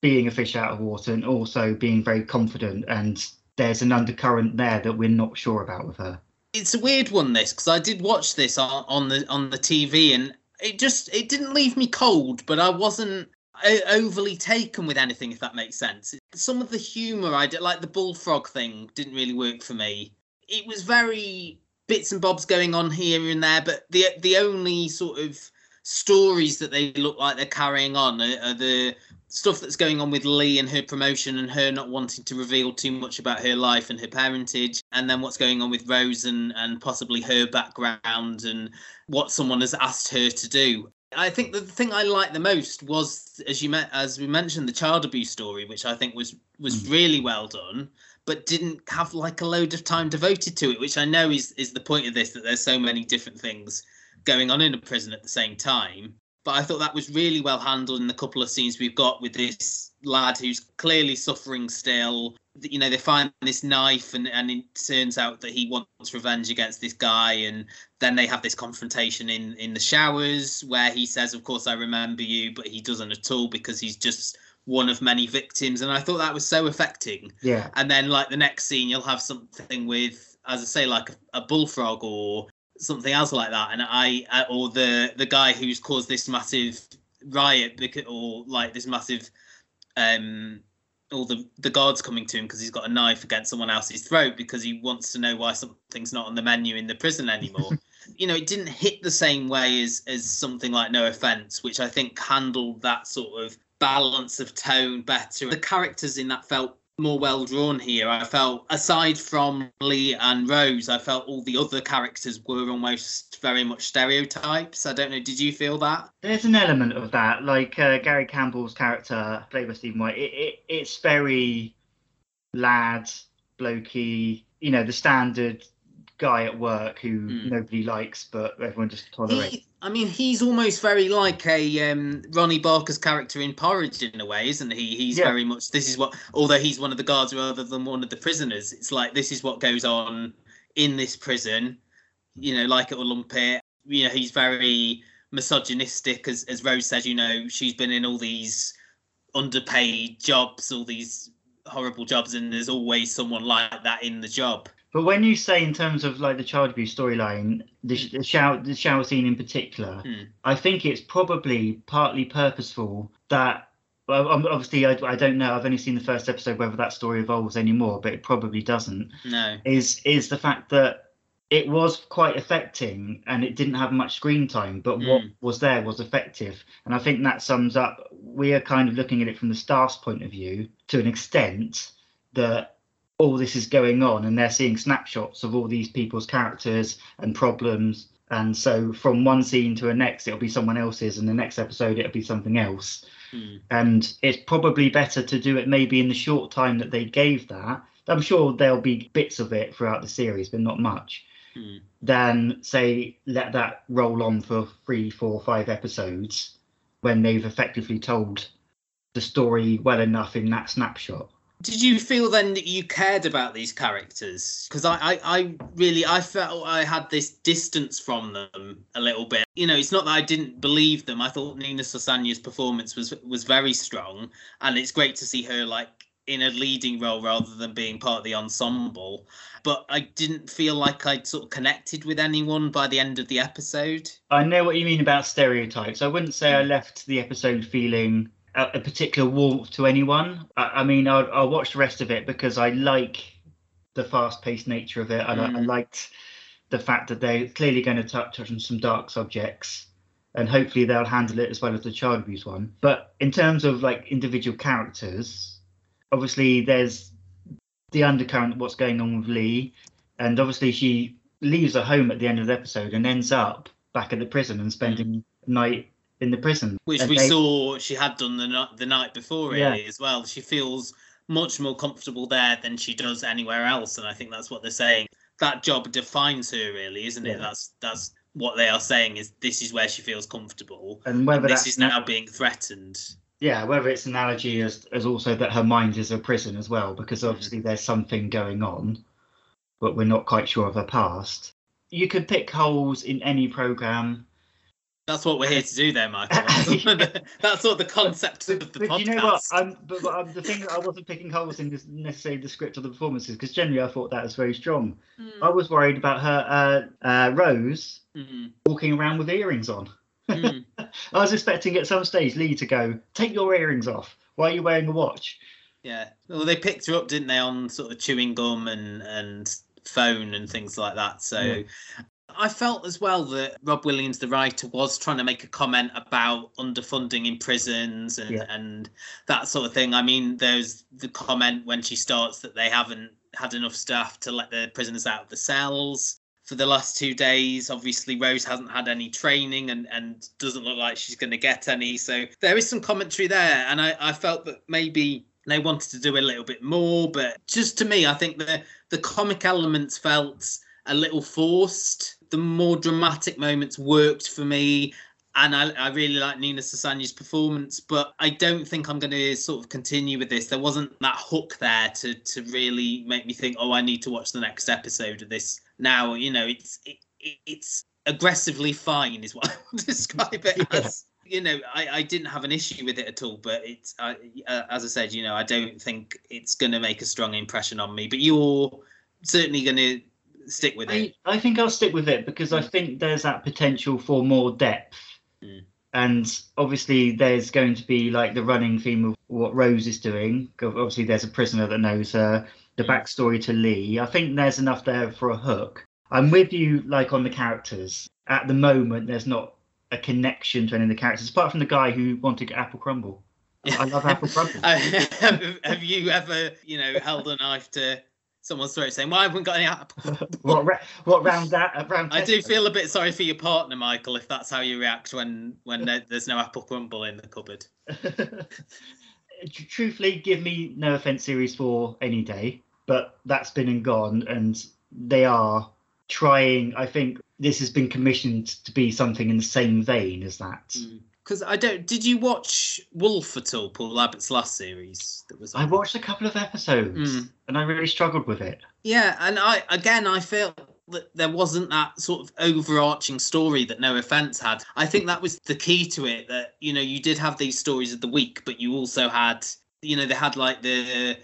being a fish out of water and also being very confident and there's an undercurrent there that we're not sure about with her
it's a weird one this because I did watch this on, on the on the TV and it just it didn't leave me cold but I wasn't uh, overly taken with anything, if that makes sense. Some of the humour I did, like the bullfrog thing, didn't really work for me. It was very bits and bobs going on here and there, but the the only sort of stories that they look like they're carrying on are, are the stuff that's going on with Lee and her promotion and her not wanting to reveal too much about her life and her parentage, and then what's going on with Rose and, and possibly her background and what someone has asked her to do. I think the thing I liked the most was, as you met, as we mentioned, the child abuse story, which I think was was mm. really well done, but didn't have like a load of time devoted to it, which I know is is the point of this that there's so many different things going on in a prison at the same time. But I thought that was really well handled in the couple of scenes we've got with this lad who's clearly suffering still. You know, they find this knife, and, and it turns out that he wants revenge against this guy. And then they have this confrontation in, in the showers where he says, Of course, I remember you, but he doesn't at all because he's just one of many victims. And I thought that was so affecting.
Yeah.
And then, like, the next scene, you'll have something with, as I say, like a, a bullfrog or something else like that. And i or the the guy who's caused this massive riot because or like this massive um all the the guards coming to him because he's got a knife against someone else's throat because he wants to know why something's not on the menu in the prison anymore. You know it didn't hit the same way as as something like no offense which i think handled that sort of balance of tone better. The characters in that felt more well drawn here. I felt, aside from Lee and Rose, I felt all the other characters were almost very much stereotypes. I don't know. Did you feel that?
There's an element of that, like uh, Gary Campbell's character, played by Stephen White. It, it, it's very lad, blokey, you know, the standard guy at work who mm. nobody likes, but everyone just tolerates.
He, I mean, he's almost very like a um, Ronnie Barker's character in Porridge in a way, isn't he? He's yeah. very much this is what, although he's one of the guards rather than one of the prisoners. It's like this is what goes on in this prison. You know, like at it. You know, he's very misogynistic, as as Rose says. You know, she's been in all these underpaid jobs, all these horrible jobs, and there's always someone like that in the job.
But when you say in terms of like the child abuse storyline, the, the shower the shower scene in particular,
mm.
I think it's probably partly purposeful that. Well, obviously, I, I don't know. I've only seen the first episode whether that story evolves anymore, but it probably doesn't.
No,
is is the fact that it was quite affecting and it didn't have much screen time, but mm. what hmm. was there was effective. And I think that sums up. We are kind of looking at it from the staff's point of view to an extent that all this is going on and they're seeing snapshots of all these people's characters and problems. And so from one scene to the next it'll be someone else's and the next episode it'll be something else.
Mm.
and it's probably better to do it maybe in the short time that they gave that. I'm sure there'll be bits of it throughout the series but not much.
Mm.
than say let that roll on for three four five episodes when they've effectively told the story well enough in that snapshot
did you feel then that you cared about these characters? Because I, I, I really, I felt I had this distance from them a little bit. You know, it's not that I didn't believe them. I thought Nina Sosanya's performance was was very strong, and it's great to see her like in a leading role rather than being part of the ensemble. But I didn't feel like I'd sort of connected with anyone by the end of the episode.
I know what you mean about stereotypes. I wouldn't say I hmm. left the episode feeling a, a particular warmth to anyone. I, I mean, I'll, I'll, watch the rest of it because I like the fast-paced nature of it, and mm. I, I, mm. liked the fact that they're clearly going to touch on some dark subjects, and hopefully they'll handle it as well as the child abuse one. But in terms of like individual characters, obviously there's the undercurrent of what's going on with Lee, and obviously she leaves her home at the end of the episode and ends up back at the prison and spending mm. night in the prison,
which we they... saw she had done the night the night before, really yeah. as well. She feels much more comfortable there than she does anywhere else, and I think that's what they're saying. That job defines her, really, isn't it? That's that's what they are saying is this is where she feels comfortable,
and whether
this
that's
is now being threatened.
Yeah, whether it's analogy as as also that her mind is a prison as well, because
Mm-hmm.
obviously there's something going on, but we're not quite sure of her past. You could pick holes in any program.
That's what we're here to do, there, Michael. That's sort of the concept of the
But
podcast.
you know what? I'm, but, but um, the thing that I wasn't picking holes in is necessarily the script or the performances, because generally I thought that was very strong.
Hmm.
I was worried about her uh, uh, Rose
Mhm.
walking around with earrings on.
Mm.
I was expecting at some stage Lee to go, "Take your earrings off. Why are you wearing a watch?"
Yeah. Well, they picked her up, didn't they, on sort of chewing gum and and phone and things like that. So.
Yeah.
I felt as well that Rob Williams, the writer, was trying to make a comment about underfunding in prisons and,
Yeah.
and that sort of thing. I mean, there's the comment when she starts that they haven't had enough staff to let the prisoners out of the cells for the last two days. Obviously, Rose hasn't had any training and, and doesn't look like she's going to get any. So there is some commentary there. And I, I felt that maybe they wanted to do a little bit more. But just to me, I think the, the comic elements felt a little forced. The more dramatic moments worked for me. And I, I really like Nina Sosanya's performance, but I don't think I'm going to sort of continue with this. There wasn't that hook there to to really make me think, oh, I need to watch the next episode of this now. You know, it's it, it, it's aggressively fine, is what I would describe it as. You know, I, I didn't have an issue with it at all, but it's uh, as I said, you know, I don't think it's going to make a strong impression on me. But you're certainly going to stick with it.
I, I think I'll stick with it because I think there's that potential for more depth.
Mm.
And obviously, there's going to be like the running theme of what Rose is doing. Obviously, there's a prisoner that knows her, the
Mm.
backstory to Lee. I think there's enough there for a hook. I'm with you, like on the characters. At the moment, there's not a connection to any of the characters, apart from the guy who wanted apple crumble. I love apple crumble.
have, have you ever, you know, held a knife to someone's throat saying, "Why haven't we got any apple?"
what ra- what round that uh, round?
I do feel a bit sorry for your partner, Michael, if that's how you react when when there- there's no apple crumble in the cupboard.
Truthfully, give me no offense series four any day, but that's been and gone, and they are trying. I think this has been commissioned to be something in the same vein as that. Mm.
Because I don't. Did you watch Wolf at all, Paul Abbott's last series that was?
I watched a couple of episodes,
Mm.
and I really struggled with it.
Yeah, and I again I felt that there wasn't that sort of overarching story that No Offense had. I think that was the key to it. That you know you did have these stories of the week, but you also had you know they had like the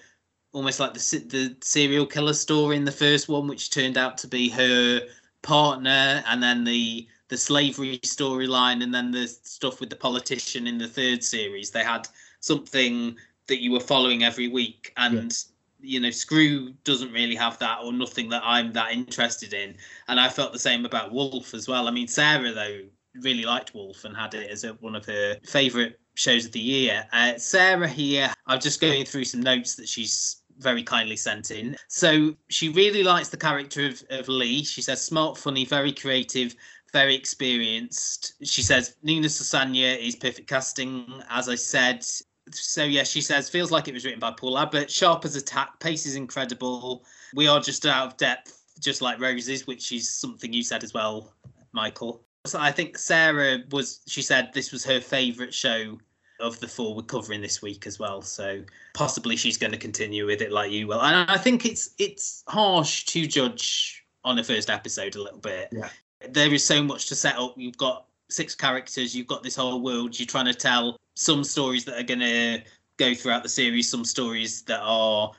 almost like the the serial killer story in the first one, which turned out to be her partner, and then the the slavery storyline, and then the stuff with the politician in the third series. They had something that you were following every week, and you know, Screw doesn't really have that, or nothing that I'm that interested in. And I felt the same about Wolf as well. I mean, Sarah though really liked Wolf and had it as a, one of her favourite shows of the year. Uh, Sarah here, I'm just going through some notes that she's very kindly sent in. So she really likes the character of, of Lee. She says smart, funny, very creative, very experienced. She says Nina Sosanya is perfect casting, as I said. So yeah, she says feels like it was written by Paul Abbott. Sharp as attack, pace is incredible. We are just out of depth, just like Roses, which is something you said as well, Michael. So I think Sarah was. She said this was her favourite show of the four we're covering this week as well. So possibly she's going to continue with it like you will. And I think it's it's harsh to judge on a first episode a little bit.
Yeah.
There is so much to set up. You've got six characters. You've got this whole world. You're trying to tell some stories that are going to go throughout the series. Some stories that are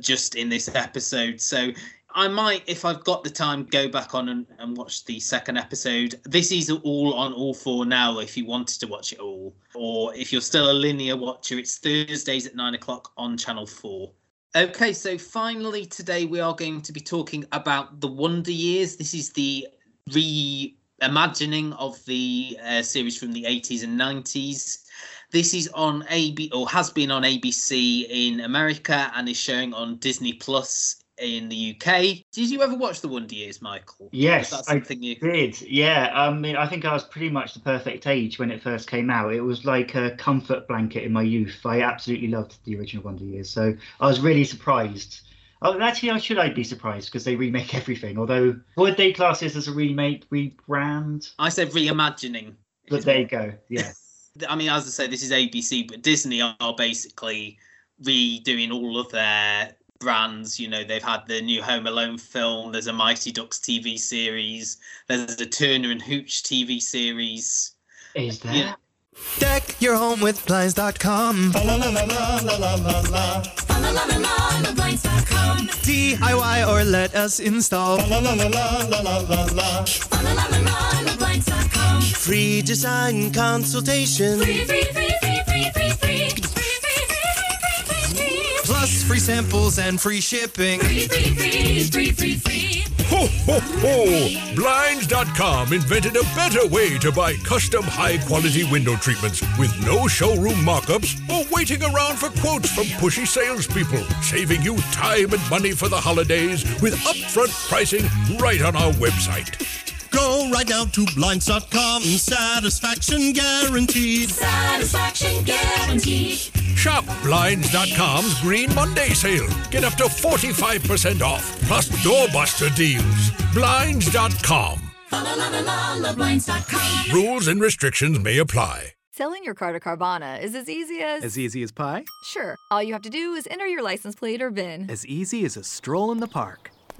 just in this episode. So I might, if I've got the time, go back on and, and watch the second episode. This is all on all four now if you wanted to watch it all. Or if you're still a linear watcher, it's Thursdays at nine o'clock on Channel 4. Okay, so finally today we are going to be talking about the Wonder Years. This is the reimagining of the uh, series from the 80s and 90s. This is on AB or has been on ABC in America and is showing on Disney Plus in the UK. Did you ever watch the Wonder Years, Michael?
Yes, I
you
did. Yeah, I mean, I think I was pretty much the perfect age when it first came out. It was like a comfort blanket in my youth. I absolutely loved the original Wonder Years, so I was really surprised. Oh, actually, I should I be surprised because they remake everything? Although, would they class this as a remake, rebrand?
I said reimagining.
But there you go. Yeah.
I mean, as I say, this is ABC, but Disney are basically redoing all of their brands. You know, they've had the new Home Alone film. There's a Mighty Ducks TV series. There's a Turner and Hooch TV series.
Is there? Yeah.
Deck your home with Blinds.com. DIY or let us install. La la la la la la la la. Free design consultation. Free, free, free, free, free, free, free. Plus free samples and free shipping. Free, free, free, free, free, free.
Ho, ho, ho! Blinds.com invented a better way to buy custom high quality window treatments with no showroom markups or waiting around for quotes from pushy salespeople, saving you time and money for the holidays with upfront pricing right on our website.
Go right now to Blinds.com. Satisfaction guaranteed.
Satisfaction guaranteed. Shop Blinds.com's Green Monday sale. Get up to 45% off, plus doorbuster deals. Blinds.com. Rules and restrictions may apply.
Selling your car to Carvana is as easy as.
As easy as pie?
Sure. All you have to do is enter your license plate or VIN.
As easy as a stroll in the park.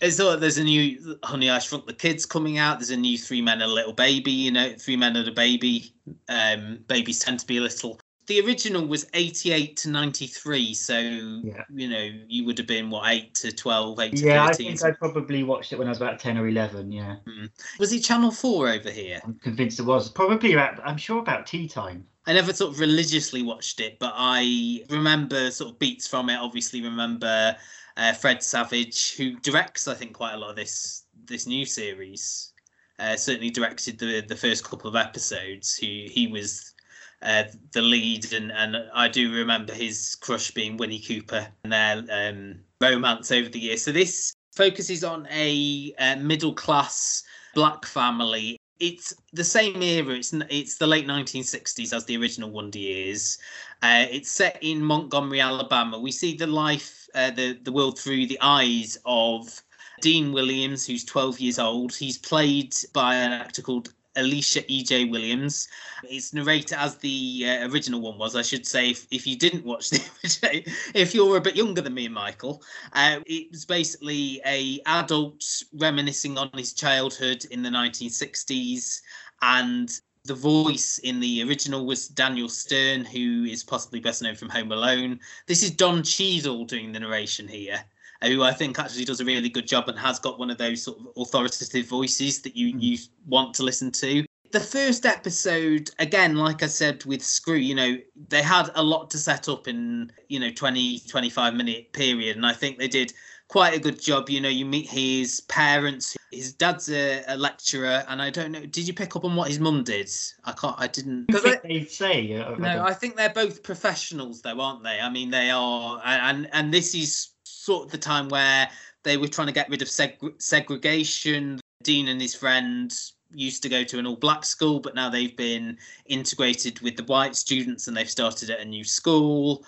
It's thought there's a new Honey I Shrunk the Kids coming out. There's a new Three Men and a Little Baby. You know, Three Men and a Baby. Um, babies tend to be a little. The original was 88 to 93, so
yeah.
you know you would have been what 8 to 12, 8 to
yeah,
13.
I think I probably watched it when I was about 10 or 11. Yeah.
Mm. Was it Channel 4 over here?
I'm convinced it was. Probably about. I'm sure about tea time.
I never sort of religiously watched it, but I remember sort of beats from it. Obviously, remember uh, Fred Savage, who directs, I think, quite a lot of this this new series. Uh, certainly directed the the first couple of episodes. Who he was uh, the lead, and and I do remember his crush being Winnie Cooper and their um, romance over the years. So this focuses on a uh, middle class black family. It's the same era. It's it's the late 1960s as the original Wonder Years. Uh, it's set in Montgomery, Alabama. We see the life, uh, the the world through the eyes of Dean Williams, who's 12 years old. He's played by an actor called Elisha E.J. Williams. It's narrated as the uh, original one was. I should say, if, if you didn't watch the original, if you're a bit younger than me and Michael, uh, it was basically a adult reminiscing on his childhood in the 1960s, and the voice in the original was Daniel Stern, who is possibly best known from Home Alone. This is Don Cheadle doing the narration here who I think actually does a really good job and has got one of those sort of authoritative voices that you hmm. you want to listen to. The first episode, again, like I said with Screw, you know, they had a lot to set up in, you know, 20, 25 minute period. And I think they did quite a good job. You know, you meet his parents. His dad's a, a lecturer, and I don't know. Did you pick up on what his mum did? I can't. I didn't.
Because they say.
Uh, no, I think they're both professionals, though, aren't they? I mean, they are, and and this is sort of the time where they were trying to get rid of seg- segregation. Dean and his friend used to go to an all black school, but now they've been integrated with the white students and they've started at a new school.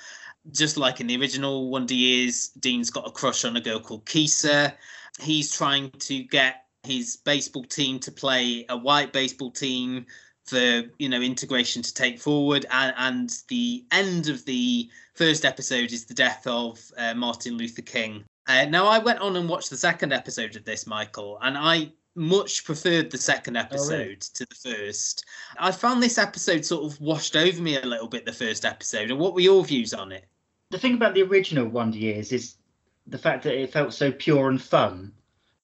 Just like in the original Wonder Years, Dean's got a crush on a girl called Keisa. He's trying to get his baseball team to play a white baseball team for you know integration to take forward and and the end of the first episode is the death of uh, martin luther king uh, now i went on and watched the second episode of this michael and i much preferred the second episode oh, really? to the first i found this episode sort of washed over me a little bit the first episode and what were your views on it
the thing about the original wonder years is the fact that it felt so pure and fun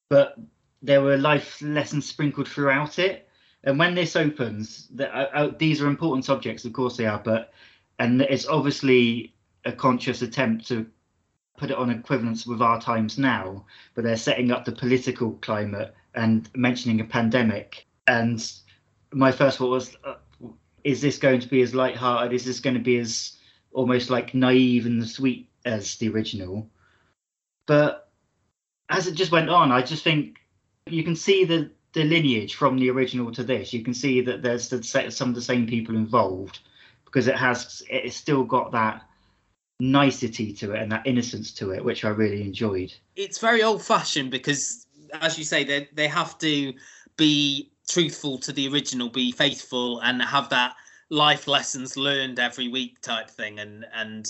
but there were life lessons sprinkled throughout it and when this opens, the, uh, uh, these are important subjects, of course they are, but and it's obviously a conscious attempt to put it on equivalence with our times now, but they're setting up the political climate and mentioning a pandemic. And my first thought was, uh, is this going to be as light-hearted? Is this going to be as almost like naive and sweet as the original? But as it just went on, I just think you can see the the lineage from the original to this. You can see that there's the, some of the same people involved because it has it's still got that nicety to it and that innocence to it, which I really enjoyed.
It's very old fashioned because, as you say, they they have to be truthful to the original, be faithful, and have that life lessons learned every week type thing. And and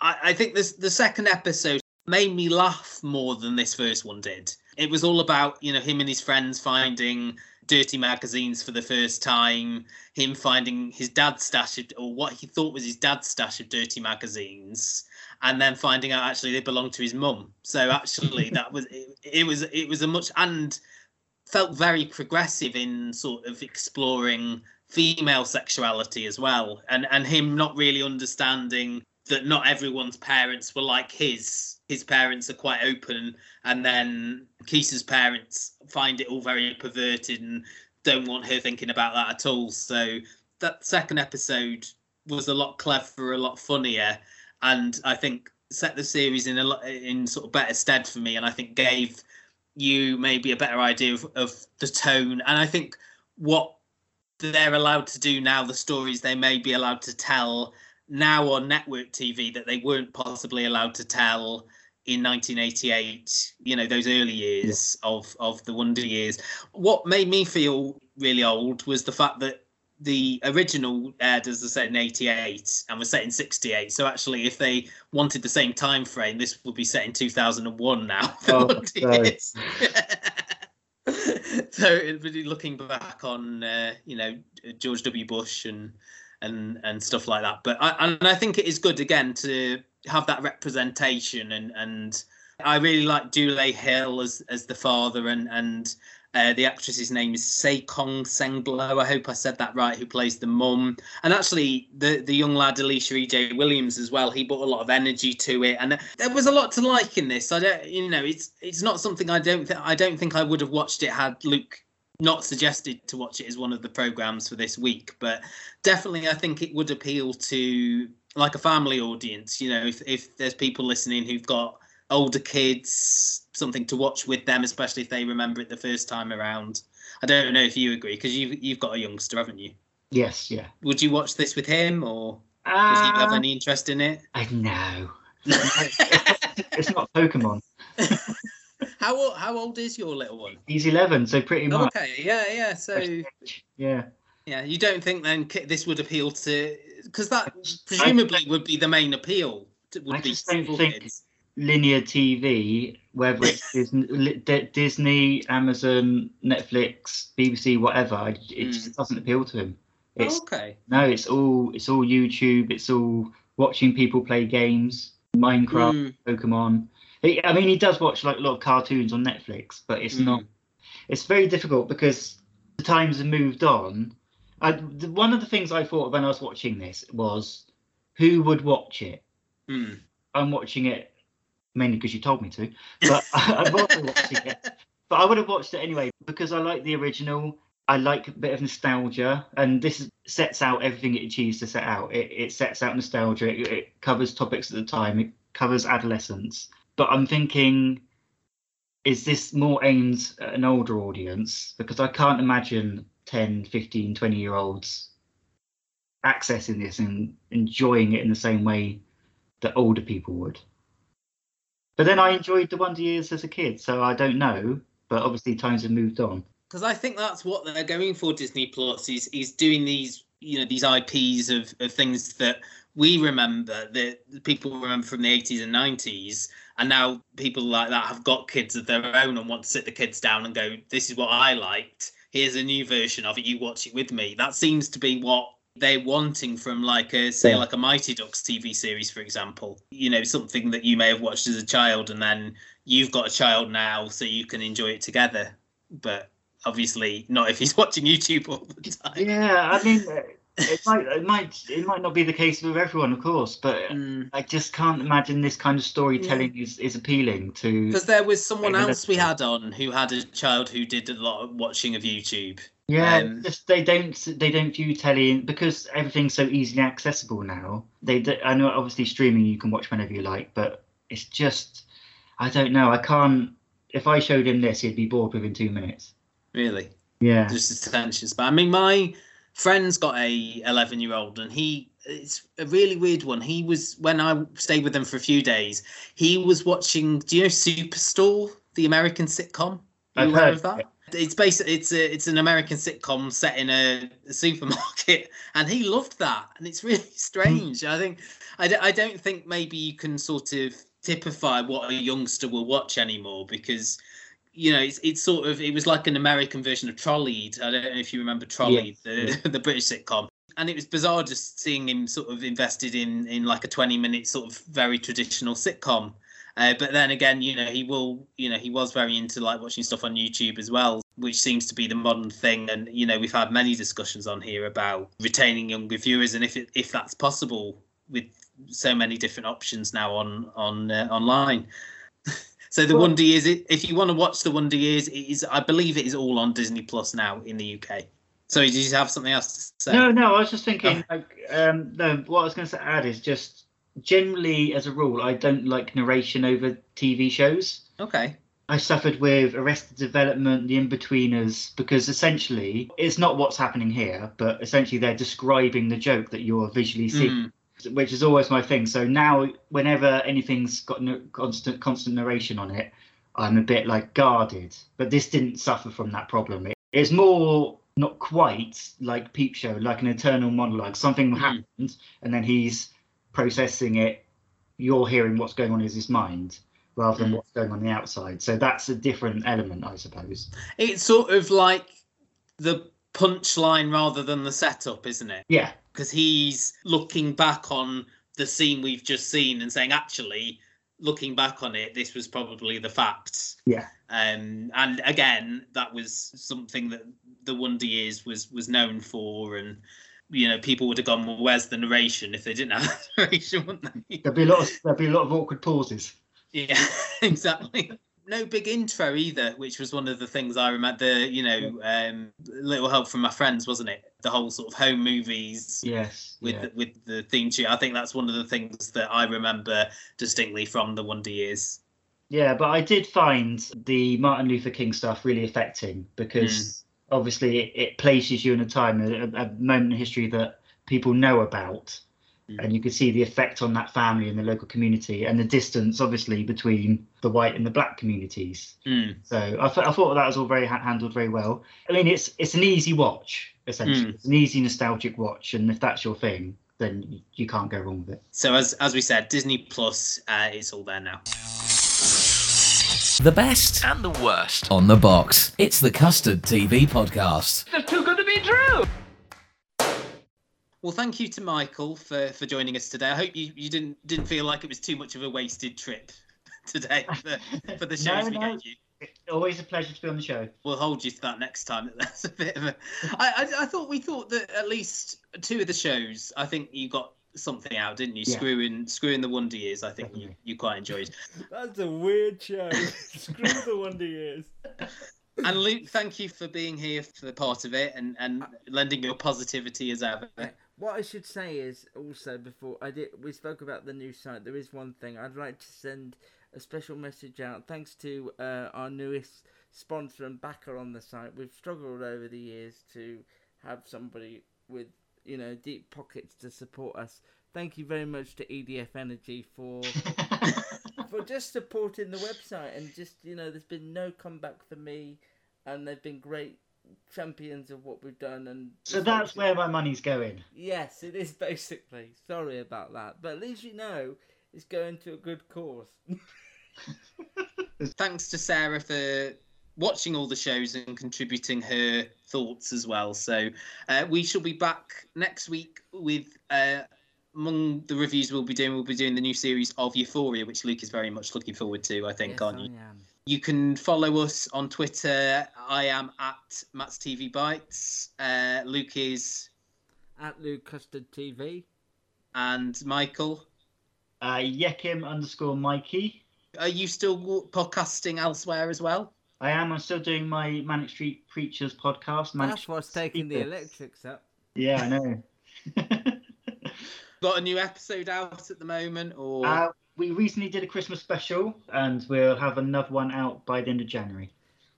I, I think this the second episode made me laugh more than this first one did. It was all about you know him and his friends finding dirty magazines for the first time, him finding his dad's stash of, or what he thought was his dad's stash of dirty magazines, and then finding out actually they belonged to his mum. So actually that was it, it was it was a much and felt very progressive in sort of exploring female sexuality as well and and him not really understanding that not everyone's parents were like his. His parents are quite open and then Keisa's parents find it all very perverted and don't want her thinking about that at all. So that second episode was a lot cleverer a lot funnier and I think set the series in a lot in sort of better stead for me and I think gave you maybe a better idea of, of the tone. And I think what they're allowed to do now the stories they may be allowed to tell now on network TV that they weren't possibly allowed to tell in 1988 you know those early years yeah. of of the wonder years. What made me feel really old was the fact that the original aired as I said in 88 and was set in 68 so actually if they wanted the same time frame this would be set in 2001 now oh, so really looking back on uh, you know George W Bush and and and stuff like that. But I and I think it is good again to have that representation and and I really like Dulé Hill as as the father and and uh, the actress's name is Saycon Sengbloh. I hope I said that right. Who plays the mum? And actually, the the young lad Elisha E.J. Williams as well. He brought a lot of energy to it, and there was a lot to like in this. I don't, you know, it's it's not something I don't think I don't think I would have watched it had Luke not suggested to watch it as one of the programs for this week, but definitely I think it would appeal to like a family audience. You know, if if there's people listening who've got older kids, something to watch with them, especially if they remember it the first time around. I don't know if you agree because you you've got a youngster, haven't you?
Yes, yeah.
Would you watch this with him, or uh, does he have uh, any interest in it?
I know. it's not Pokemon.
how old, how old is your little one?
He's eleven, so pretty much.
Okay, yeah, yeah. So
yeah,
yeah. You don't think then this would appeal to because that presumably would be the main appeal. To, would
I
be
just don't think kids. Linear TV, whether it's Disney, Amazon, Netflix, BBC, whatever, it mm. just doesn't appeal to him.
It's, oh, okay.
No, it's all it's all YouTube. It's all watching people play games, Minecraft, mm. Pokemon. I mean, he does watch like a lot of cartoons on Netflix, but it's mm. not. It's very difficult because the times have moved on. I, the, one of the things I thought when I was watching this was, who would watch it?
Mm.
I'm watching it mainly because you told me to, but I, watching it. But I would have watched it anyway because I like the original. I like a bit of nostalgia, and this sets out everything it achieves to set out. It, it sets out nostalgia. It, it covers topics at the time. It covers adolescence but I'm thinking, is this more aimed at an older audience? Because I can't imagine 10, 15, 20 year olds accessing this and enjoying it in the same way that older people would. But then I enjoyed the Wonder Years as a kid, so I don't know. But obviously, times have moved on.
Because I think that's what they're going for. Disney Plus is is doing these, you know, these IPs of, of things that we remember that people remember from the 80s and 90s and now people like that have got kids of their own and want to sit the kids down and go this is what i liked here's a new version of it you watch it with me that seems to be what they're wanting from like a say like a mighty ducks tv series for example you know something that you may have watched as a child and then you've got a child now so you can enjoy it together but obviously not if he's watching youtube all the time
yeah i mean it might, it might, it might not be the case with everyone, of course, but
Mm.
I just can't imagine this kind of storytelling is, is appealing to.
Because there was someone else we had on who had a child who did a lot of watching of YouTube.
Yeah,
Um,
just they don't they don't view telly because everything's so easily accessible now. They I know obviously streaming you can watch whenever you like, but it's just I don't know. I can't. If I showed him this, he'd be bored within two minutes.
Really?
Yeah.
Just attentions. But I mean, my friend's got a 11 year old, and he it's a really weird one. He was when I stayed with him for a few days. He was watching. Do you know Superstore, the American sitcom? Are you
I've
aware
heard
of that? It's basically it's a it's an American sitcom set in a, a supermarket, and he loved that, and it's really strange. I think I, d- I don't think maybe you can sort of typify what a youngster will watch anymore because you know it's it's sort of it was like an American version of Trolleyed. I don't know if you remember Trolleyed, the the British sitcom. And it was bizarre just seeing him sort of invested in in like a 20 minute sort of very traditional sitcom. Uh, but then again, you know, he will, you know, he was very into like watching stuff on YouTube as well, which seems to be the modern thing. And you know, we've had many discussions on here about retaining younger viewers and if it, if that's possible with so many different options now on on uh, online. so the
Well-
Wonder Years, i- if you want to watch the Wonder Years, it is I believe it is all on Disney Plus now in the UK. So did you have something else to say?
No, no, I was just thinking. Like, um, no, what I was going to add is just generally, as a rule, I don't like narration over TV shows.
Okay.
I suffered with Arrested Development, The Inbetweeners, because essentially it's not what's happening here, but essentially they're describing the joke that you're visually hmm. seeing, which is always my thing. So now, whenever anything's got no, constant constant narration on it, I'm a bit like guarded. But this didn't suffer from that problem. It, it's more not quite like Peep Show, like an eternal monologue. Something hmm. happened, and then he's processing it. You're hearing what's going on in his mind rather than what's going on the outside. So that's a different element, I suppose.
It's sort of like the punchline rather than the setup, isn't it?
Yeah.
Because he's looking back on the scene we've just seen and saying, actually, looking back on it, this was probably the facts.
Yeah.
Um, and again, that was something that the Wonder Years was was known for, and you know, people would have gone, "Well, where's the narration?" If they didn't have narration, wouldn't they?
There'd be a lot of there'll be a lot of awkward pauses.
Yeah, exactly. No big intro either, which was one of the things I remember. The you know, um, little help from my friends, wasn't it? The whole sort of home movies.
Yes.
With
yeah.
the, with the theme tune, I think that's one of the things that I remember distinctly from the Wonder Years.
Yeah, but I did find the Martin Luther King stuff really affecting because obviously it, it places you in a time, a, a moment in history that people know about. And you could see the effect on that family and the local community and the distance, obviously, between the white and the black communities.
Mm.
So I, th- I thought that was all very ha- handled very well. I mean, it's it's an easy watch, essentially.
Mm.
It's an easy nostalgic watch. And if that's your thing, then you, you can't go wrong with it.
So as as we said, Disney Plus, uh, it's all there now.
The best and the worst on the box. It's the Custard TV podcast.
That's too good to be true. Well, thank you to Michael for, for joining us today. I hope you, you didn't didn't feel like it was too much of a wasted trip today for, for the shows
No,
we
no.
gave you.
Always a pleasure to be on the show.
We'll hold you to that next time. That's a bit of a. I, I, I thought we thought that at least two of the shows. I think you got something out, didn't you?
Yeah.
Screwing Screwing the Wonder Years. I think you, you quite enjoyed.
That's a weird show. Screw the Wonder Years.
And Luke, thank you for being here for part of it and, and lending your positivity as ever.
What I should say is also before I did, we spoke about the new site. There is one thing I'd like to send a special message out. Thanks to uh, our newest sponsor and backer on the site. We've struggled over the years to have somebody with you know deep pockets to support us. Thank you very much to EDF Energy for for just supporting the website and just you know there's been no comeback for me, and they've been great champions of what we've done and
So that's where my money's going.
Yes, it is basically. Sorry about that, but at least you know it's going to a good cause.
Thanks to Sarah for watching all the shows and contributing her thoughts as well. So uh, we shall be back next week with. Uh, among the reviews we'll be doing, we'll be doing the new series of Euphoria, which Luke is very much looking forward to. I think,
Yes,
aren't
I
you?
am.
You can follow us on Twitter. I am at Matt's TV Bites. Uh, Luke is
at Lou Custard TV.
And Michael?
Uh, Yekim underscore Mikey.
Are you still podcasting elsewhere as well?
I am. I'm still doing my Manic Street Preachers podcast. Manic
That's what's taking the electrics up.
Yeah, I know.
Got a new episode out at the moment, or
Uh, we recently did a Christmas special, and we'll have another one out by the end of January.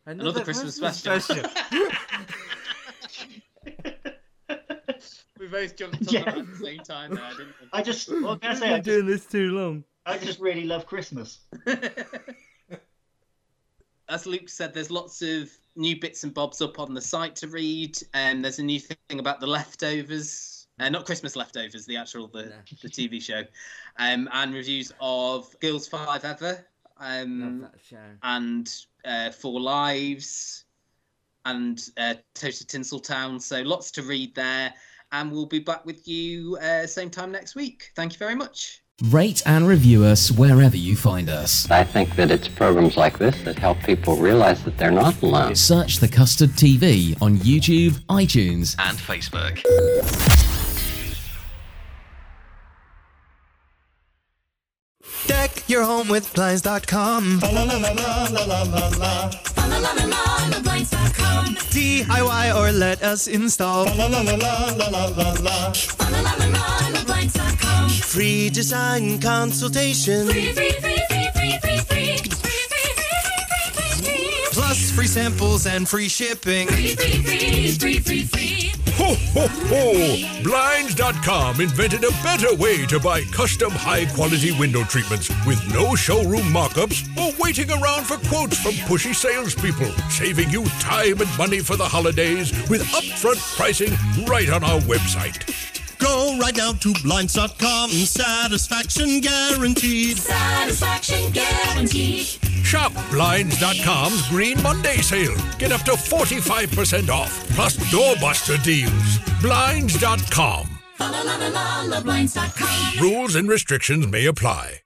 Another, Christmas, special. we both jumped on
Yeah.
that at the same time there, didn't we?
I just, what can I say? I
been doing
just,
this too long.
I just really love Christmas.
As Luke said, there's lots of new bits and bobs up on the site to read. And there's a new thing about the leftovers. Uh, not Christmas leftovers, the actual the, the TV show, um, and reviews of Girls5eva, um,
Love that show.
and uh, Four Lives, and uh, Toast of Tinseltown. So lots to read there, and we'll be back with you uh, same time next week. Thank you very much.
Rate and review us wherever you find us.
I think that it's programs like this that help people realize that they're not alone.
Search The Custard TV on YouTube, iTunes,
And Facebook.
your home with Blinds.com. DIY or let us install. Free design consultation. Free, free, free, free, free, free, free. Plus free samples and free shipping. Free, free, free, free, free, free.
Ho, ho, ho! Blinds.com invented a better way to buy custom high quality window treatments with no showroom markups or waiting around for quotes from pushy salespeople, saving you time and money for the holidays with upfront pricing right on our website.
Go right now to Blinds.com. Satisfaction guaranteed. Satisfaction guaranteed.
Shop Blinds.com's Green Monday sale. Get up to 45% off, plus doorbuster deals. Blinds.com.
Blinds.com.
Rules and restrictions may apply.